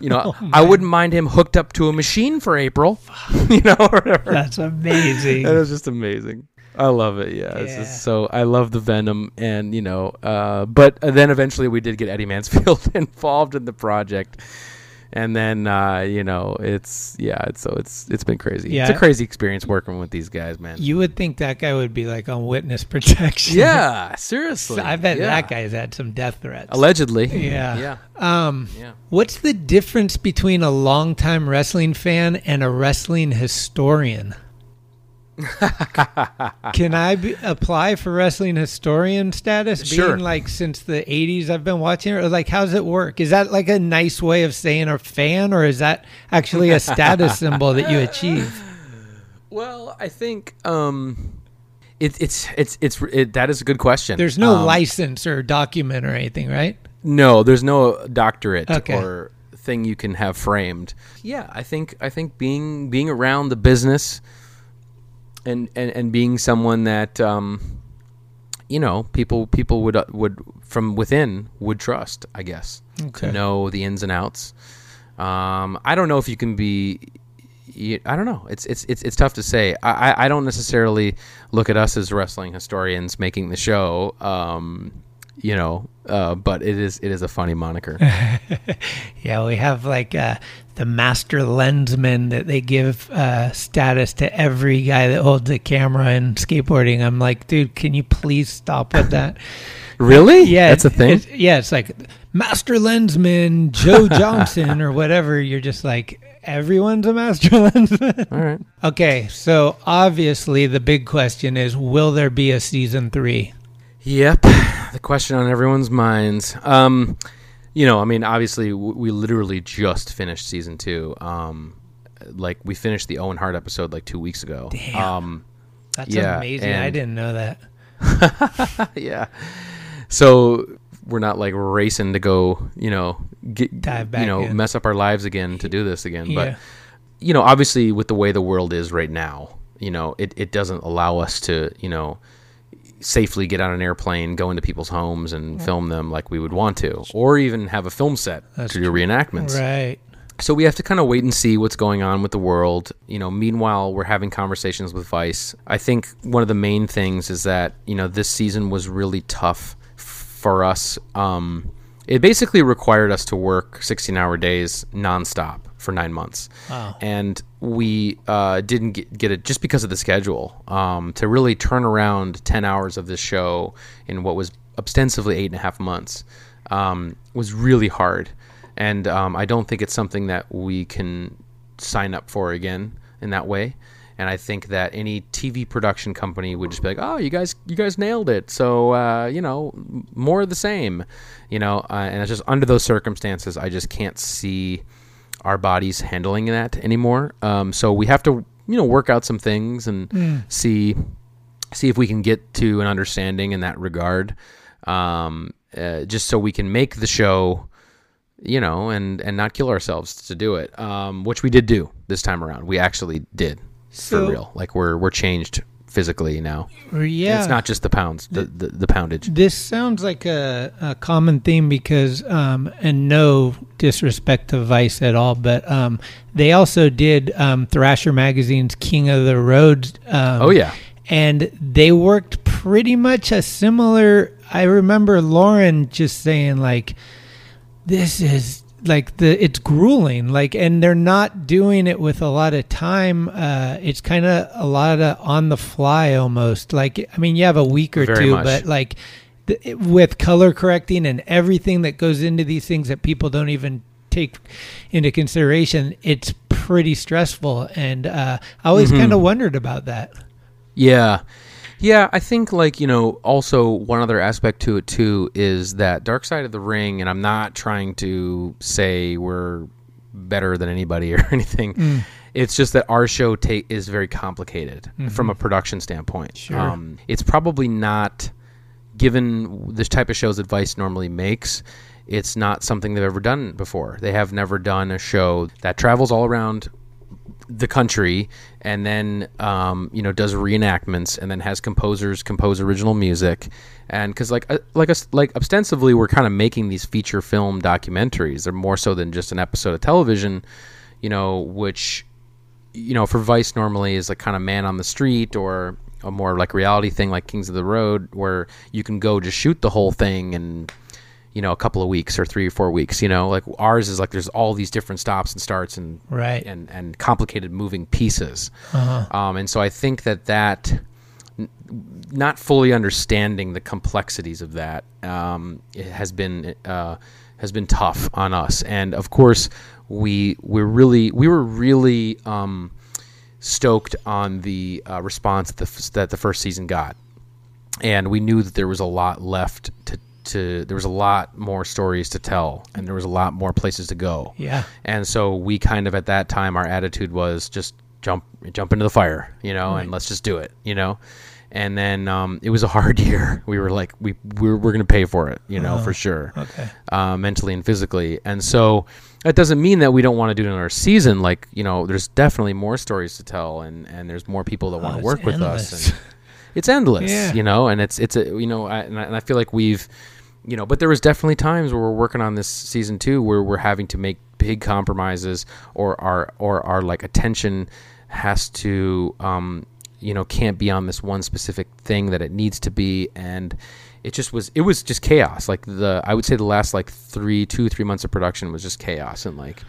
You know, Oh, I wouldn't mind him hooked up to a machine for April. you know, whatever. That's amazing. That was just amazing. I love it. Yeah, Yeah. just so I love the Venom, and you know, uh, but then eventually we did get Eddie Mansfield involved in the project, and then uh, you know, it's yeah, it's so it's it's been crazy. it's a crazy experience working with these guys, man. You would think that guy would be like on witness protection. yeah, seriously. I bet yeah. that guy's had some death threats. allegedly. Yeah. yeah. Um, Yeah. What's the difference between a longtime wrestling fan and a wrestling historian? Can I be, apply for wrestling historian status? Sure. Being like since the '80s, I've been watching it. Or like, how's it work? Is that like a nice way of saying a fan, or is that actually a status symbol that you achieve? Well, I think um, it, it's it's it's it, that is a good question. There's no Um, license or document or anything, right? No, there's no doctorate Okay. or thing you can have framed. Yeah, I think I think being being around the business and and, and being someone that um, you know people people would uh, would from within would trust. I guess Okay. to know the ins and outs. Um, I don't know if you can be. you- I don't know. It's it's it's it's tough to say. I I- I don't necessarily look at us as wrestling historians making the show. Um, you know, uh, but it is it is a funny moniker. Yeah, we have like uh, the master lensman that they give uh, status to every guy that holds a camera in skateboarding. I'm like, dude, can you please stop with that? really? Yeah, that's a thing. it's- yeah, it's like master lensman Joe Johnson or whatever. You're just like everyone's a master lensman. All right. Okay, so obviously the big question is, will there be a season three? Yep, the question on everyone's minds. Um, you know, I mean, obviously, w- we literally just finished season two. Um, like we finished the Owen Hart episode like two weeks ago. Damn. Um, That's Yeah, amazing. I didn't know that. yeah. So we're not like racing to go, you know, get, Dive back you know, in. mess up our lives again to do this again. Yeah. But you know, obviously, with the way the world is right now, you know, it, it doesn't allow us to, you know, safely get on an airplane, go into people's homes, and film them like we would want to, or even have a film set That's to do reenactments. Right. So we have to kind of wait and see what's going on with the world. You know, meanwhile, we're having conversations with Vice. I think one of the main things is that, you know, this season was really tough f- for us. Um, it basically required us to work 16 hour days nonstop for nine months. Wow. And we uh, didn't get, get it just because of the schedule. Um, to really turn around 10 hours of this show in what was ostensibly eight and a half months um, was really hard and um, I don't think it's something that we can sign up for again in that way. and I think that any TV production company would just be like, "Oh, you guys, you guys nailed it." So uh, you know, more of the same, you know. Uh, and it's just under those circumstances, I just can't see our bodies handling that anymore. Um, so we have to, you know, work out some things and mm. see see if we can get to an understanding in that regard. Um, uh, just so we can make the show you know, and and not kill ourselves to do it. Um, which we did do this time around. We actually did so, for real. Like we're we're changed physically now. Yeah, and it's not just the pounds, the the, the poundage. This sounds like a, a common theme because, um, and no disrespect to Vice at all, but um, they also did um, Thrasher magazine's King of the Road. Um, oh yeah, and they worked pretty much a similar. I remember Lauren just saying like this is like the it's grueling like and they're not doing it with a lot of time uh it's kind of a lot of on the fly almost like i mean you have a week or Very two much. but like the, with color correcting and everything that goes into these things that people don't even take into consideration it's pretty stressful and uh i always mm-hmm. kind of wondered about that yeah yeah, I think like you know, also one other aspect to it too is that Dark Side of the Ring, and I'm not trying to say we're better than anybody or anything. Mm. It's just that our show ta- is very complicated mm-hmm. from a production standpoint. Sure. Um, it's probably not given this type of shows that Vice normally makes. It's not something they've ever done before. They have never done a show that travels all around the country and then um, you know does reenactments and then has composers compose original music. And because like uh, like us like ostensibly we're kind of making these feature film documentaries. They're more so than just an episode of television you know which you know for vice normally is like kind of man on the street or a more like reality thing like kings of the road where you can go just shoot the whole thing and you know a couple of weeks or three or four weeks you know like ours is like there's all these different stops and starts and right. and and complicated moving pieces. Uh-huh. um, and so i think that that n- not fully understanding the complexities of that um, has been uh, has been tough on us. And of course we we're really we were really um, stoked on the uh, response that the, that the first season got. And we knew that there was a lot left to to there was a lot more stories to tell and there was a lot more places to go. Yeah. And so we kind of at that time our attitude was just jump jump into the fire, you know, right. and let's just do it, you know. And then um, it was a hard year. We were like we we're, we're going to pay for it, you know, for sure. Okay. Uh, mentally and physically. And so that doesn't mean that we don't want to do it in our season like, you know, there's definitely more stories to tell and and there's more people that want to oh, work with us and it's endless, yeah. you know, and it's it's a you know, I, and, I, and I feel like we've you know, but there was definitely times where we're working on this season two where we're having to make big compromises, or our or our like attention has to, um, you know, can't be on this one specific thing that it needs to be, and it just was it was just chaos. Like the I would say the last like three two three months of production was just chaos and like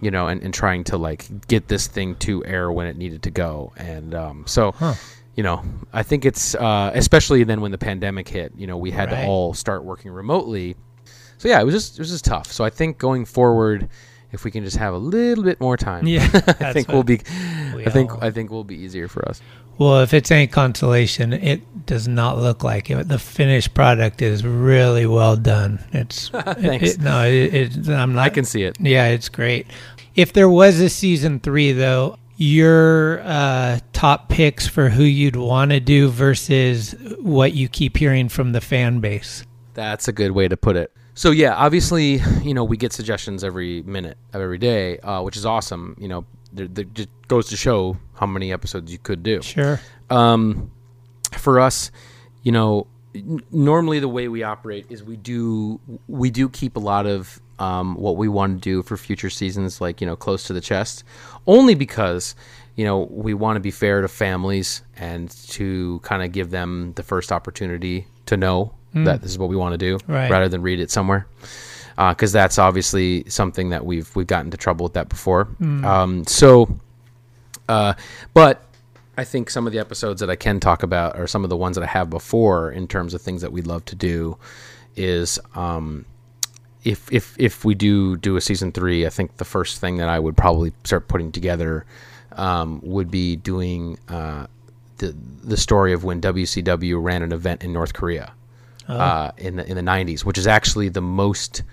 you know and, and trying to like get this thing to air when it needed to go and um, so huh you know, I think it's uh, especially then when the pandemic hit. You know, we had right. to all start working remotely. So yeah, it was just it was just tough. So I think going forward, if we can just have a little bit more time, yeah, I think we'll be. We I think all... I think will be easier for us. Well, if it's any consolation, it does not look like it. The finished product is really well done. It's thanks. It, no, it, it, I'm not. I can see it. Yeah, it's great. If there was a season three, though, your uh, top picks for who you'd want to do versus what you keep hearing from the fan base. That's a good way to put it. So yeah, obviously, you know, we get suggestions every minute of every day, uh, which is awesome. You know, it just goes to show how many episodes you could do. Sure. Um, for us, you know, n- normally the way we operate is we do we do keep a lot of um, what we want to do for future seasons, like you know, close to the chest, only because you know we want to be fair to families and to kind of give them the first opportunity to know mm. that this is what we want to do, right. rather than read it somewhere. Because uh, that's obviously something that we've we've gotten into trouble with that before. Mm. Um, so, uh, but I think some of the episodes that I can talk about, or some of the ones that I have before, in terms of things that we'd love to do, is um, if if if we do do a season three, I think the first thing that I would probably start putting together um, would be doing uh, the the story of when WCW ran an event in North Korea Oh. uh, in the in the '90s, which is actually the most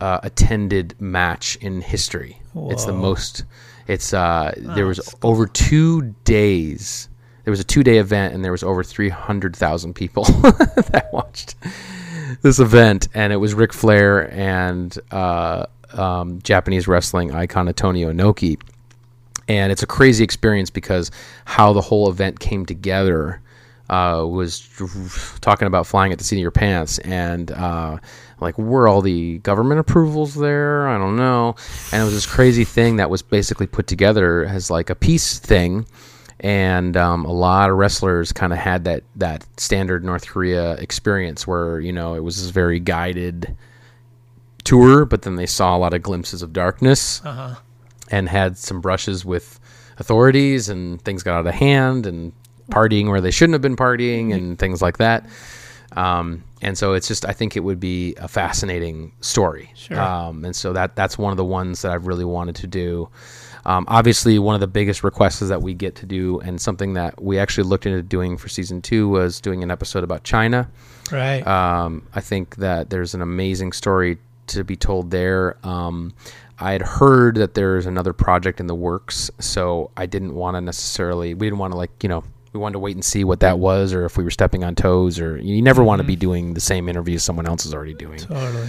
uh, attended match in history. It's the most. It's uh, there Oh, was that's over two days. There was a two day event, and there was over three hundred thousand people that watched this event, and it was Ric Flair and uh, um, Japanese wrestling icon Antonio Inoki, and it's a crazy experience because how the whole event came together uh, was talking about flying at the seat of your pants and uh, like were all the government approvals there? I don't know. And it was this crazy thing that was basically put together as like a peace thing and um, a lot of wrestlers kind of had that that standard north korea experience where you know it was this very guided tour but then they saw a lot of glimpses of darkness Uh-huh. and had some brushes with authorities and things got out of hand and partying where they shouldn't have been partying and things like that. Um, and so it's just I think it would be a fascinating story. Sure. Um, and so that that's one of the ones that I've really wanted to do. Um, obviously, one of the biggest requests that we get to do, and something that we actually looked into doing for season two, was doing an episode about China. Right. Um, I think that there's an amazing story to be told there. Um, I had heard that there's another project in the works, so I didn't want to necessarily. We didn't want to like you know we wanted to wait and see what that was, or if we were stepping on toes, or you never want to be doing the same interview as someone else is already doing. Totally.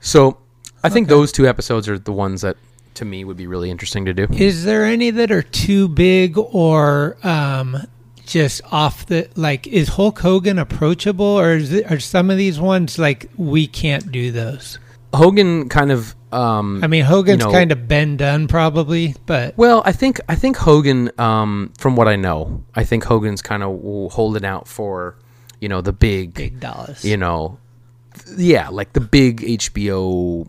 So I think those two episodes are the ones that to me would be really interesting to do. Is there any that are too big or um, just off the like? Is Hulk Hogan approachable, or is it, are some of these ones like we can't do those? Hogan kind of. Um, I mean, Hogan's you know- kind of been done probably, but Well, I think I think Hogan, um, from what I know, I think Hogan's kind of holding out for, you know, the big, big dollars. you know, yeah, like the big HBO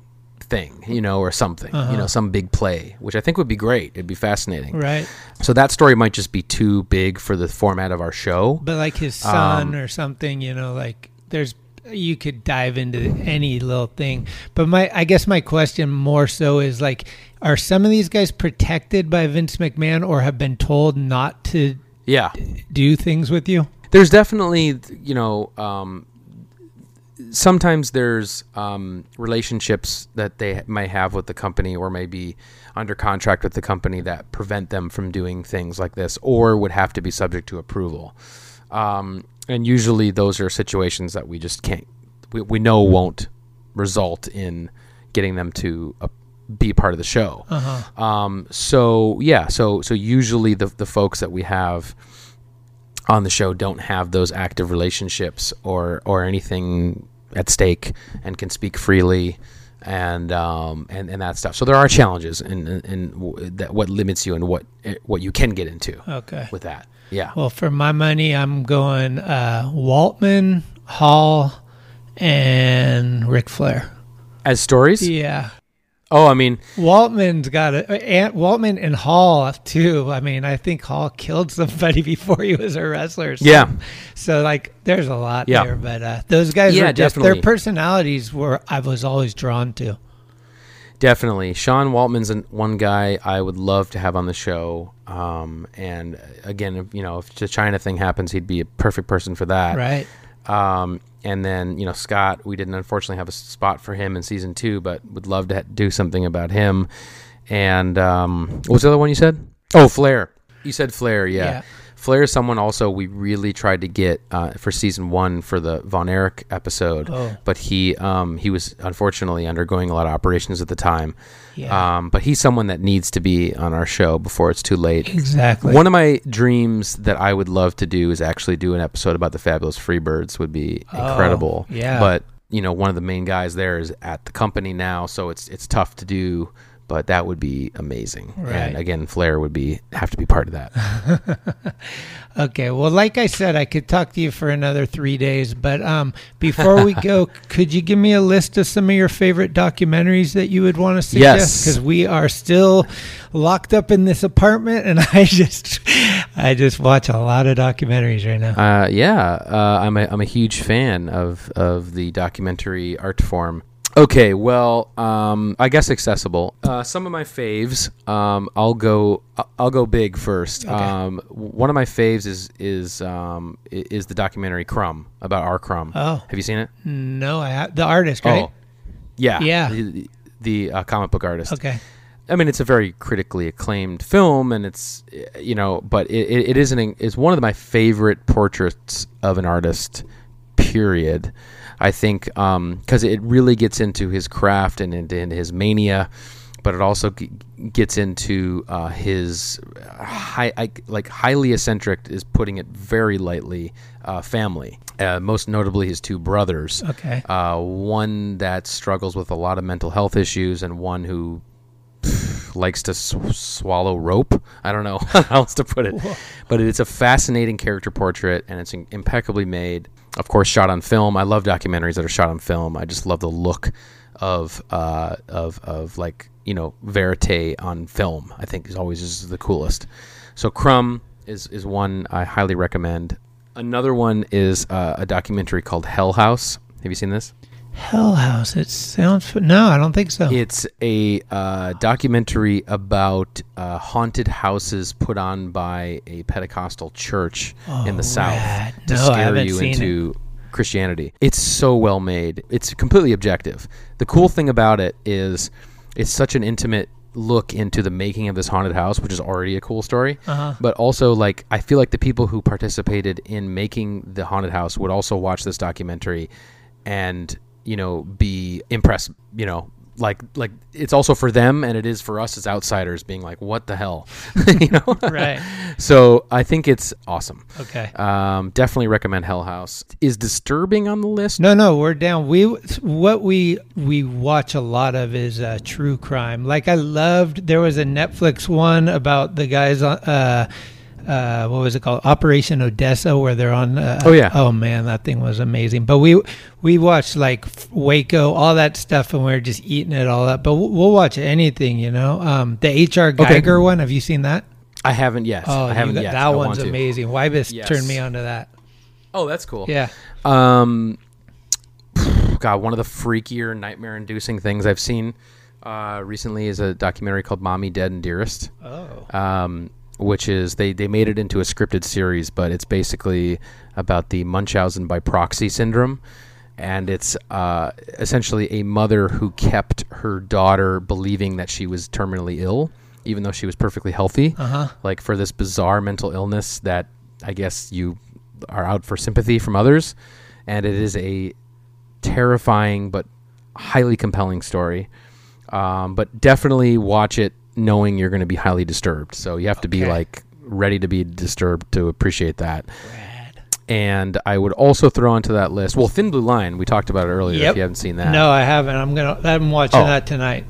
thing, you know, or something, you Uh-huh. know, some big play, which I think would be great. It'd be fascinating. Right. So that story might just be too big for the format of our show. But like his son Um, or something, you know, like there's you could dive into any little thing. But my I guess my question more so is like are some of these guys protected by Vince McMahon or have been told not to Yeah. do things with you? There's definitely, you know, um, sometimes there's um, relationships that they may have with the company or may be under contract with the company that prevent them from doing things like this or would have to be subject to approval. Um, and usually those are situations that we just can't, we, we know won't result in getting them to uh, be part of the show. Uh-huh. Um, so yeah, so so usually the the folks that we have on the show don't have those active relationships or or anything at stake and can speak freely and um and, and that stuff. So there are challenges in in, in w- that what limits you and what what you can get into Okay. with that. Yeah. Well, for my money, I'm going uh, Waltman, Hall, and Ric Flair. As stories? Yeah. Oh, I mean, Waltman's got it. Waltman and Hall too. I mean, I think Hall killed somebody before he was a wrestler. So, Yeah. So like, there's a lot Yeah. there, but uh, those guys Yeah, are just definitely. their personalities were I was always drawn to. Definitely, Sean Waltman's an, one guy I would love to have on the show. Um, and uh, again, if, you know, if the China thing happens, he'd be a perfect person for that. Right. Um, and then you know Scott, we didn't unfortunately have a spot for him in season two, but would love to ha- do something about him. And um, what was the other one you said? Oh, Flair. You said Flair, yeah. Yeah. Flair is someone also we really tried to get uh, for season one for the Von Erich episode, Oh. but he um, he was unfortunately undergoing a lot of operations at the time. Yeah. Um, but he's someone that needs to be on our show before it's too late. Exactly. One of my dreams that I would love to do is actually do an episode about the Fabulous Freebirds. Would be Oh, incredible. yeah. But you know, one of the main guys there is at the company now, so it's it's tough to do. But that would be amazing. Right. And again, Flair would be have to be part of that. Okay. Well, like I said, I could talk to you for another three days, but um, before we go, could you give me a list of some of your favorite documentaries that you would want to suggest? Yes. Because we are still locked up in this apartment, and I just, I just watch a lot of documentaries right now. Uh, yeah, uh, I'm a I'm a huge fan of of the documentary art form. Okay, well, um, I guess accessible. Uh, some of my faves. Um, I'll go. I'll go big first. Okay. Um, one of my faves is is um, is the documentary Crumb about R. Crumb. Oh. have you seen it? No, I have the artist, right? Oh, yeah, Yeah. The, the uh, comic book artist. Okay. I mean, it's a very critically acclaimed film, and it's you know, but it, it, it is an it's one of my favorite portraits of an artist. Period. I think because it really gets into his craft and into his mania, but it also g- gets into uh, his high, I, like highly eccentric is putting it very lightly. Uh, family, uh, most notably his two brothers. Okay. Uh, one that struggles with a lot of mental health issues, and one who likes to sw- swallow rope. I don't know how else to put it, but it's a fascinating character portrait, and it's in- impeccably made. Of course, shot on film. I love documentaries that are shot on film. I just love the look of uh, of of like you know verite on film. I think is always is the coolest. So Crumb is is one I highly recommend. Another one is uh, a documentary called Hell House. Have you seen this? Hell House. It sounds. No, I don't think so. It's a uh, documentary about uh, haunted houses put on by a Pentecostal church in the South rad. to No, scare you into Christianity. It's so well made. It's completely objective. The cool thing about it is it's such an intimate look into the making of this haunted house, which is already a cool story. Uh-huh. But also, like, I feel like the people who participated in making the haunted house would also watch this documentary and you know be impressed you know like like it's also for them and it is for us as outsiders being like what the hell you know Right. so i think it's awesome Okay. um definitely recommend hell house is disturbing on the list No, no, we're down. We what we we watch a lot of is uh, true crime. Like I loved there was a Netflix one about the guys on uh, uh, what was it called Operation Odessa where they're on. Uh, Oh, yeah. Oh man, that thing was amazing. But we we watched like Waco, all that stuff, and we are just eating it all up. But we'll, we'll watch anything, you know. Um, the H.R. Okay. One. Have you seen that? i haven't yet Oh, i haven't got- yet that I one's amazing. Wybus Yes. turned me onto that. oh that's cool Yeah. Um, God, one of the freakier, nightmare-inducing things I've seen uh, recently is a documentary called "Mommy Dead and Dearest." Oh. Um, which is they they made it into a scripted series, but it's basically about the Munchausen by proxy syndrome, and it's uh, essentially a mother who kept her daughter believing that she was terminally ill, even though she was perfectly healthy, Uh-huh. like for this bizarre mental illness that I guess you are out for sympathy from others, and it is a terrifying but highly compelling story. Um, but definitely watch it knowing you're going to be highly disturbed. So you have to be Okay. like ready to be disturbed to appreciate that. And I would also throw onto that list. Well, Thin Blue Line, we talked about it earlier. Yep. If you haven't seen that, No, I haven't. I'm gonna. I'm watching Oh. that tonight.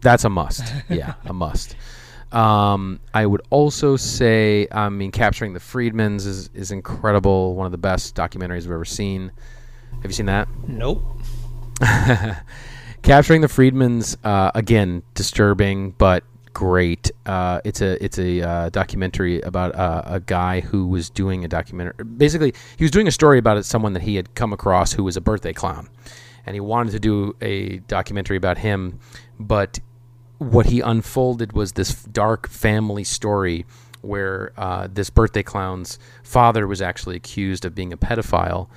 that's a must. yeah, a must. Um, I would also say, I mean, capturing the Friedmans is is incredible. One of the best documentaries I've ever seen. Have you seen that? Nope. Capturing the Friedmans, uh, again, disturbing but great. Uh, it's a it's a uh, documentary about uh, a guy who was doing a documentary. Basically, he was doing a story about someone that he had come across who was a birthday clown, and he wanted to do a documentary about him. But what he unfolded was this dark family story where uh, this birthday clown's father was actually accused of being a pedophile.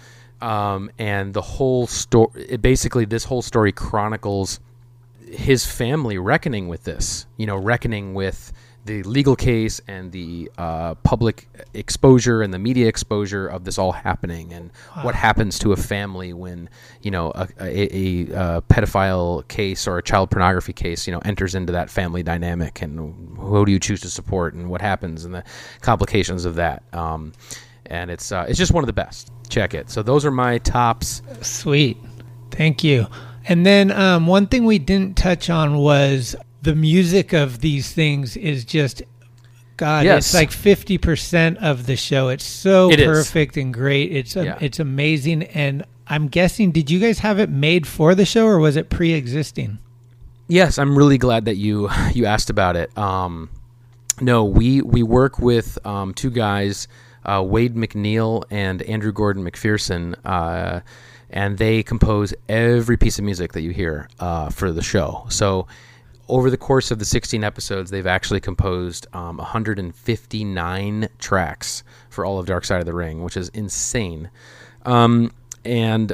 Um, and the whole story, basically, this whole story chronicles his family reckoning with this, you know, reckoning with the legal case and the uh, public exposure and the media exposure of this all happening, and what happens to a family when you know a, a, a, uh pedophile case or a child pornography case, you know, enters into that family dynamic, and who do you choose to support, and what happens, and the complications of that. Um, and it's uh, it's just one of the best. Check it. So those are my tops. Sweet. Thank you. And then um, one thing we didn't touch on was the music of these things is just God. Yes. It's like fifty percent of the show. It's so It is. perfect and great. It's um, Yeah. it's amazing. And I'm guessing, did you guys have it made for the show or was it pre-existing? Yes, I'm really glad that you you asked about it. Um, no, we we work with um, two guys, uh, Wade MacNeil and Andrew Gordon Macpherson, uh, and they compose every piece of music that you hear uh, for the show. So over the course of the 16 episodes, they've actually composed um, 159 tracks for all of Dark Side of the Ring, which is insane. Um, and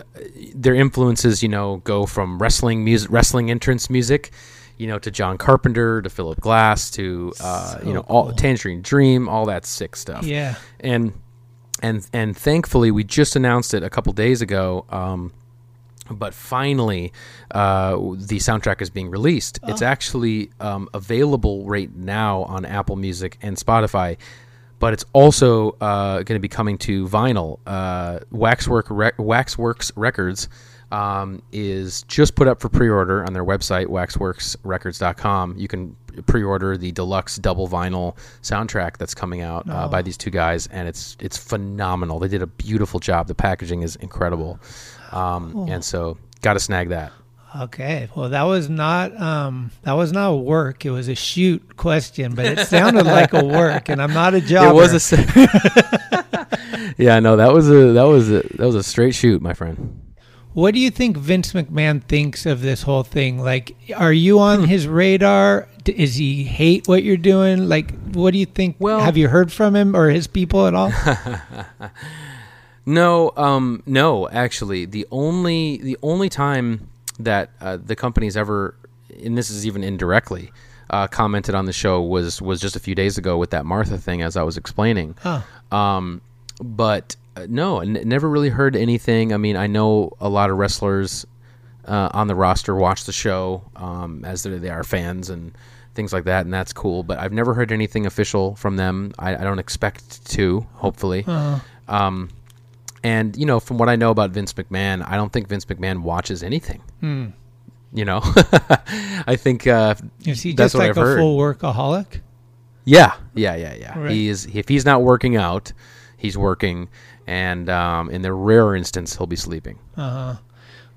their influences, you know, go from wrestling music, wrestling entrance music, you know, to John Carpenter, to Philip Glass, to uh, So you know, all cool. Tangerine Dream, all that sick stuff. Yeah. and and and thankfully, we just announced it a couple days ago. Um, but finally, uh, the soundtrack is being released. It's actually um, available right now on Apple Music and Spotify, but it's also uh, going to be coming to vinyl. Uh, Waxwork Rec- Waxworks Records um, is just put up for pre-order on their website, waxworksrecords.com. You can pre-order the deluxe double vinyl soundtrack that's coming out uh, by these two guys, and it's it's phenomenal. They did a beautiful job. The packaging is incredible, um, and so got to snag that. Okay. Well, that was not um that was not a work. It was a shoot question, but it sounded like a work, and I'm not a jobber. It was a. yeah, no, that was a that was a that was a straight shoot, my friend. What do you think Vince McMahon thinks of this whole thing? Like, are you Hmm. on his radar? Is he hate what you're doing? Like, what do you think? Well- have you heard from him or his people at all? No, um, no, actually, the only the only time that uh, the company's ever, and this is even indirectly, uh, commented on the show was was just a few days ago with that Martha thing, as I was explaining. Huh. Um, but no, n- never really heard anything. I mean, I know a lot of wrestlers uh, on the roster watch the show um, as they are fans and things like that, and that's cool. But I've never heard anything official from them. I, I don't expect to. Hopefully. Uh, Um, and you know, from what I know about Vince McMahon, I don't think Vince McMahon watches anything. hmm. You know, I think uh, Is he just like I've a heard. full workaholic? Yeah, yeah, yeah, yeah. Right. He is. If he's not working out, he's working, and um, in the rare instance, he'll be sleeping. Uh huh.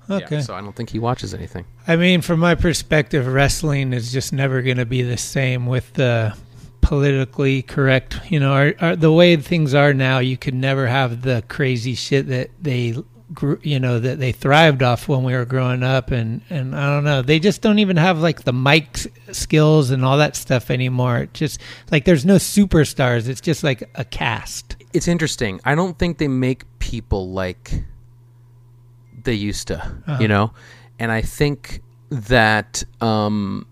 Yeah, Okay. so I don't think he watches anything. I mean, from my perspective, wrestling is just never going to be the same with the politically correct. You know, our, our, the way things are now, you could never have the crazy shit that they, you know, that they thrived off when we were growing up. And and I don't know, they just don't even have like the mic skills and all that stuff anymore. It just like there's no superstars. It's just like a cast. It's interesting. I don't think they make people like they used to, Uh-huh. you know, and I think that um,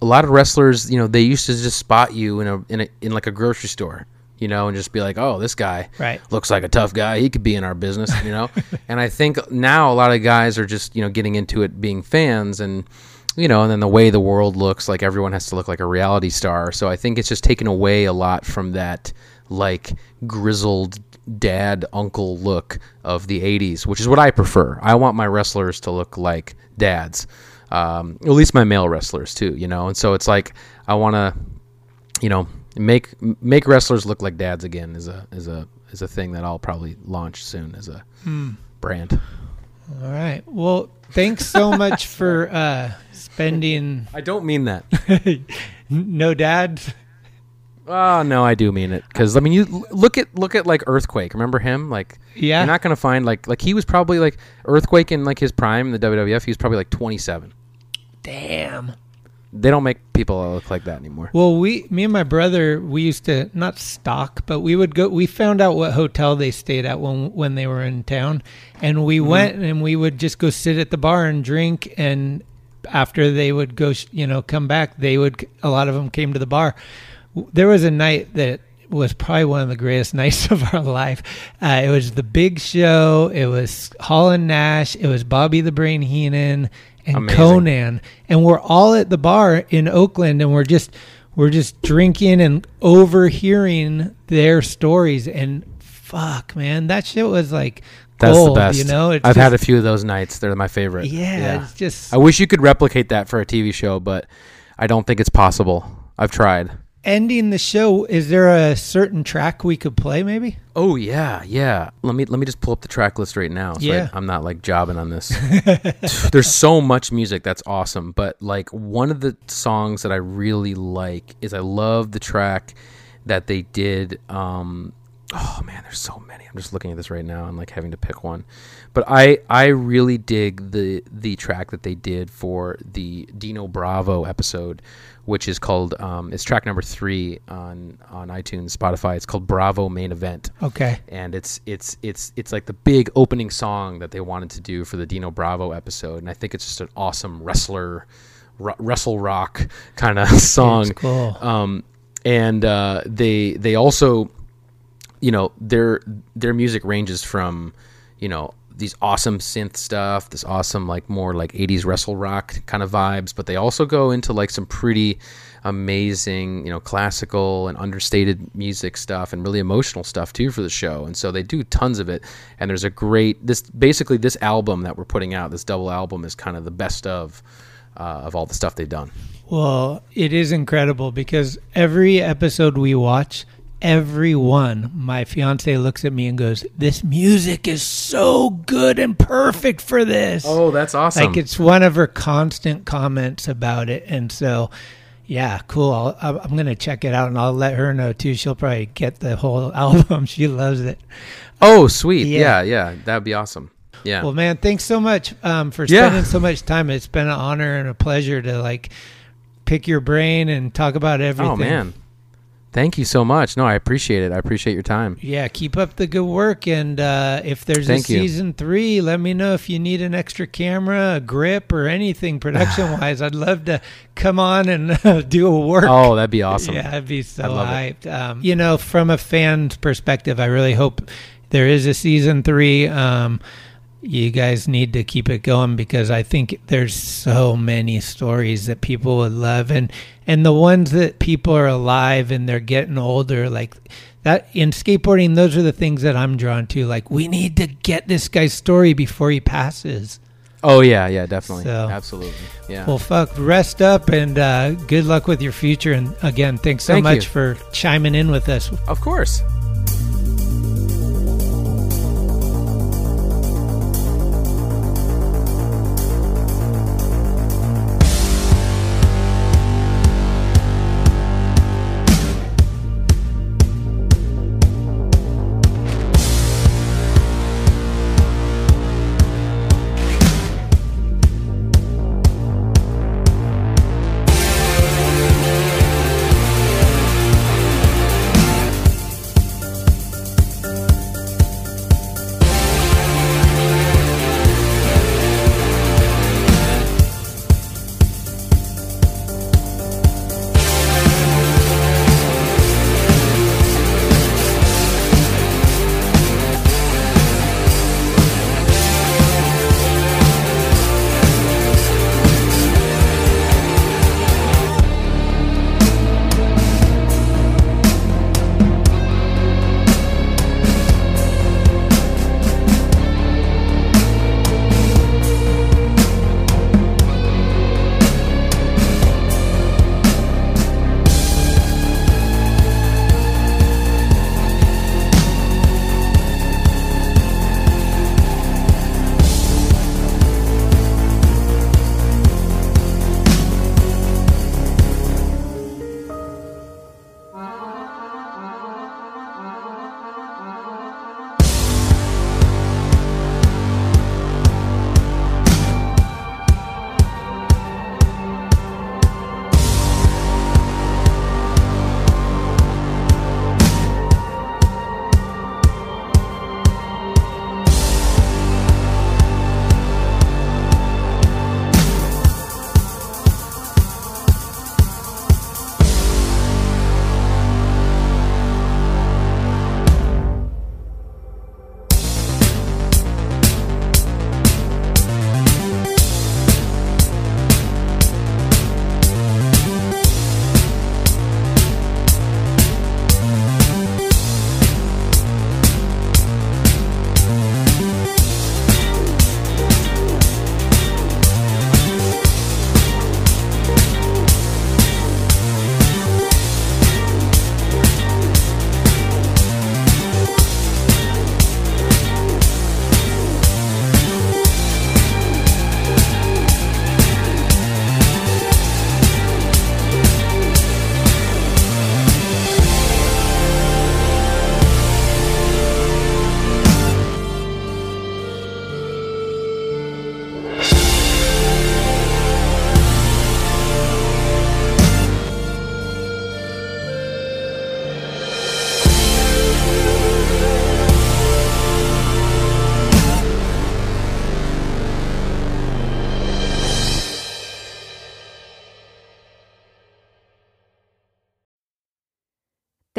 a lot of wrestlers, you know, they used to just spot you in a in a in like a grocery store, you know, and just be like, "Oh, this guy Right. looks like a tough guy. He could be in our business," you know. and I think now a lot of guys are just you know getting into it, being fans, and you know, and then the way the world looks, like everyone has to look like a reality star. So I think it's just taken away a lot from that like grizzled dad uncle look of the 80s which is what i prefer i want my wrestlers to look like dads um, at least my male wrestlers too you know and so it's like i want to you know make make wrestlers look like dads again is a is a is a thing that i'll probably launch soon as a Hmm. brand All right. Well, thanks so much for uh, spending. i don't mean that no dad. Oh no, I do mean it because I mean you l- look at look at like Earthquake. Remember him? Like Yeah. you're not gonna find like like he was probably like Earthquake in like his prime in the WWF. He was probably like 27. Damn. They don't make people look like that anymore. Well, we, me and my brother, we used to not stalk, but we would go. We found out what hotel they stayed at when when they were in town, and we mm-hmm. went and we would just go sit at the bar and drink. And after they would go, you know, come back, they would. A lot of them came to the bar. There was a night that was probably one of the greatest nights of our life. Uh, it was the Big Show. It was Hall and Nash. It was Bobby the Brain Heenan and Amazing. Conan, and we're all at the bar in Oakland, and we're just we're just drinking and overhearing their stories. And fuck, man, that shit was like That's gold. the best. You know, I've had a few of those nights. They're my favorite. Yeah, it's just I wish you could replicate that for a TV show, but I don't think it's possible. I've tried. Ending the show. Is there a certain track we could play? Maybe. Oh yeah, yeah. Let me let me just pull up the track list right now. So Yeah. I, am not like jobbing on this. There's so much music that's awesome, but like one of the songs that I really like is I love the track that they did um, oh man, there's so many. I'm just looking at this right now and like having to pick one. But I I really dig the the track that they did for the Dino Bravo episode, which is called um, it's track number three on on iTunes, Spotify. It's called Bravo Main Event. Okay. And it's it's it's it's like the big opening song that they wanted to do for the Dino Bravo episode, and I think it's just an awesome wrestler. wrestle rock kind of song. It's cool. Um, and uh, they they also you know their their music ranges from you know these awesome synth stuff, this awesome like more like 80s wrestle rock kind of vibes, but they also go into like some pretty amazing, you know, classical and understated music stuff and really emotional stuff too for the show. And so they do tons of it. And there's a great this basically this album that we're putting out, this double album is kind of the best of uh, of all the stuff they've done. Well, it is incredible because every episode we watch, everyone, my fiance looks at me and goes, "This music is so good and perfect for this." Oh, that's awesome! Like it's one of her constant comments about it, and so. Yeah, cool. I'll, I'm going to check it out, and I'll let her know too. She'll probably get the whole album. She loves it. Oh, sweet. Yeah, yeah, yeah that'd be awesome. Yeah. Well, man, thanks so much um, for spending yeah. so much time. It's been an honor and a pleasure to like pick your brain and talk about everything. Oh man, Thank you so much. No, I appreciate it. I appreciate your time. Yeah, keep up the good work. And uh, if there's Thank a season three, let me know if you need an extra camera, a grip, or anything production wise. I'd love to come on and uh, do a work. Oh, that'd be awesome. Yeah, I'd be so hyped. Um, you know, from a fan's perspective, I really hope there is a season three. Um, you guys need to keep it going because I think there's so many stories that people would love and and the ones that people are alive and they're getting older like that in skateboarding those are the things that I'm drawn to like we need to get this guy's story before he passes. Oh yeah, yeah, definitely. So, Absolutely. Yeah. Well, fuck, rest up and uh, good luck with your future and again, thanks so Thank much you. for chiming in with us. Of course.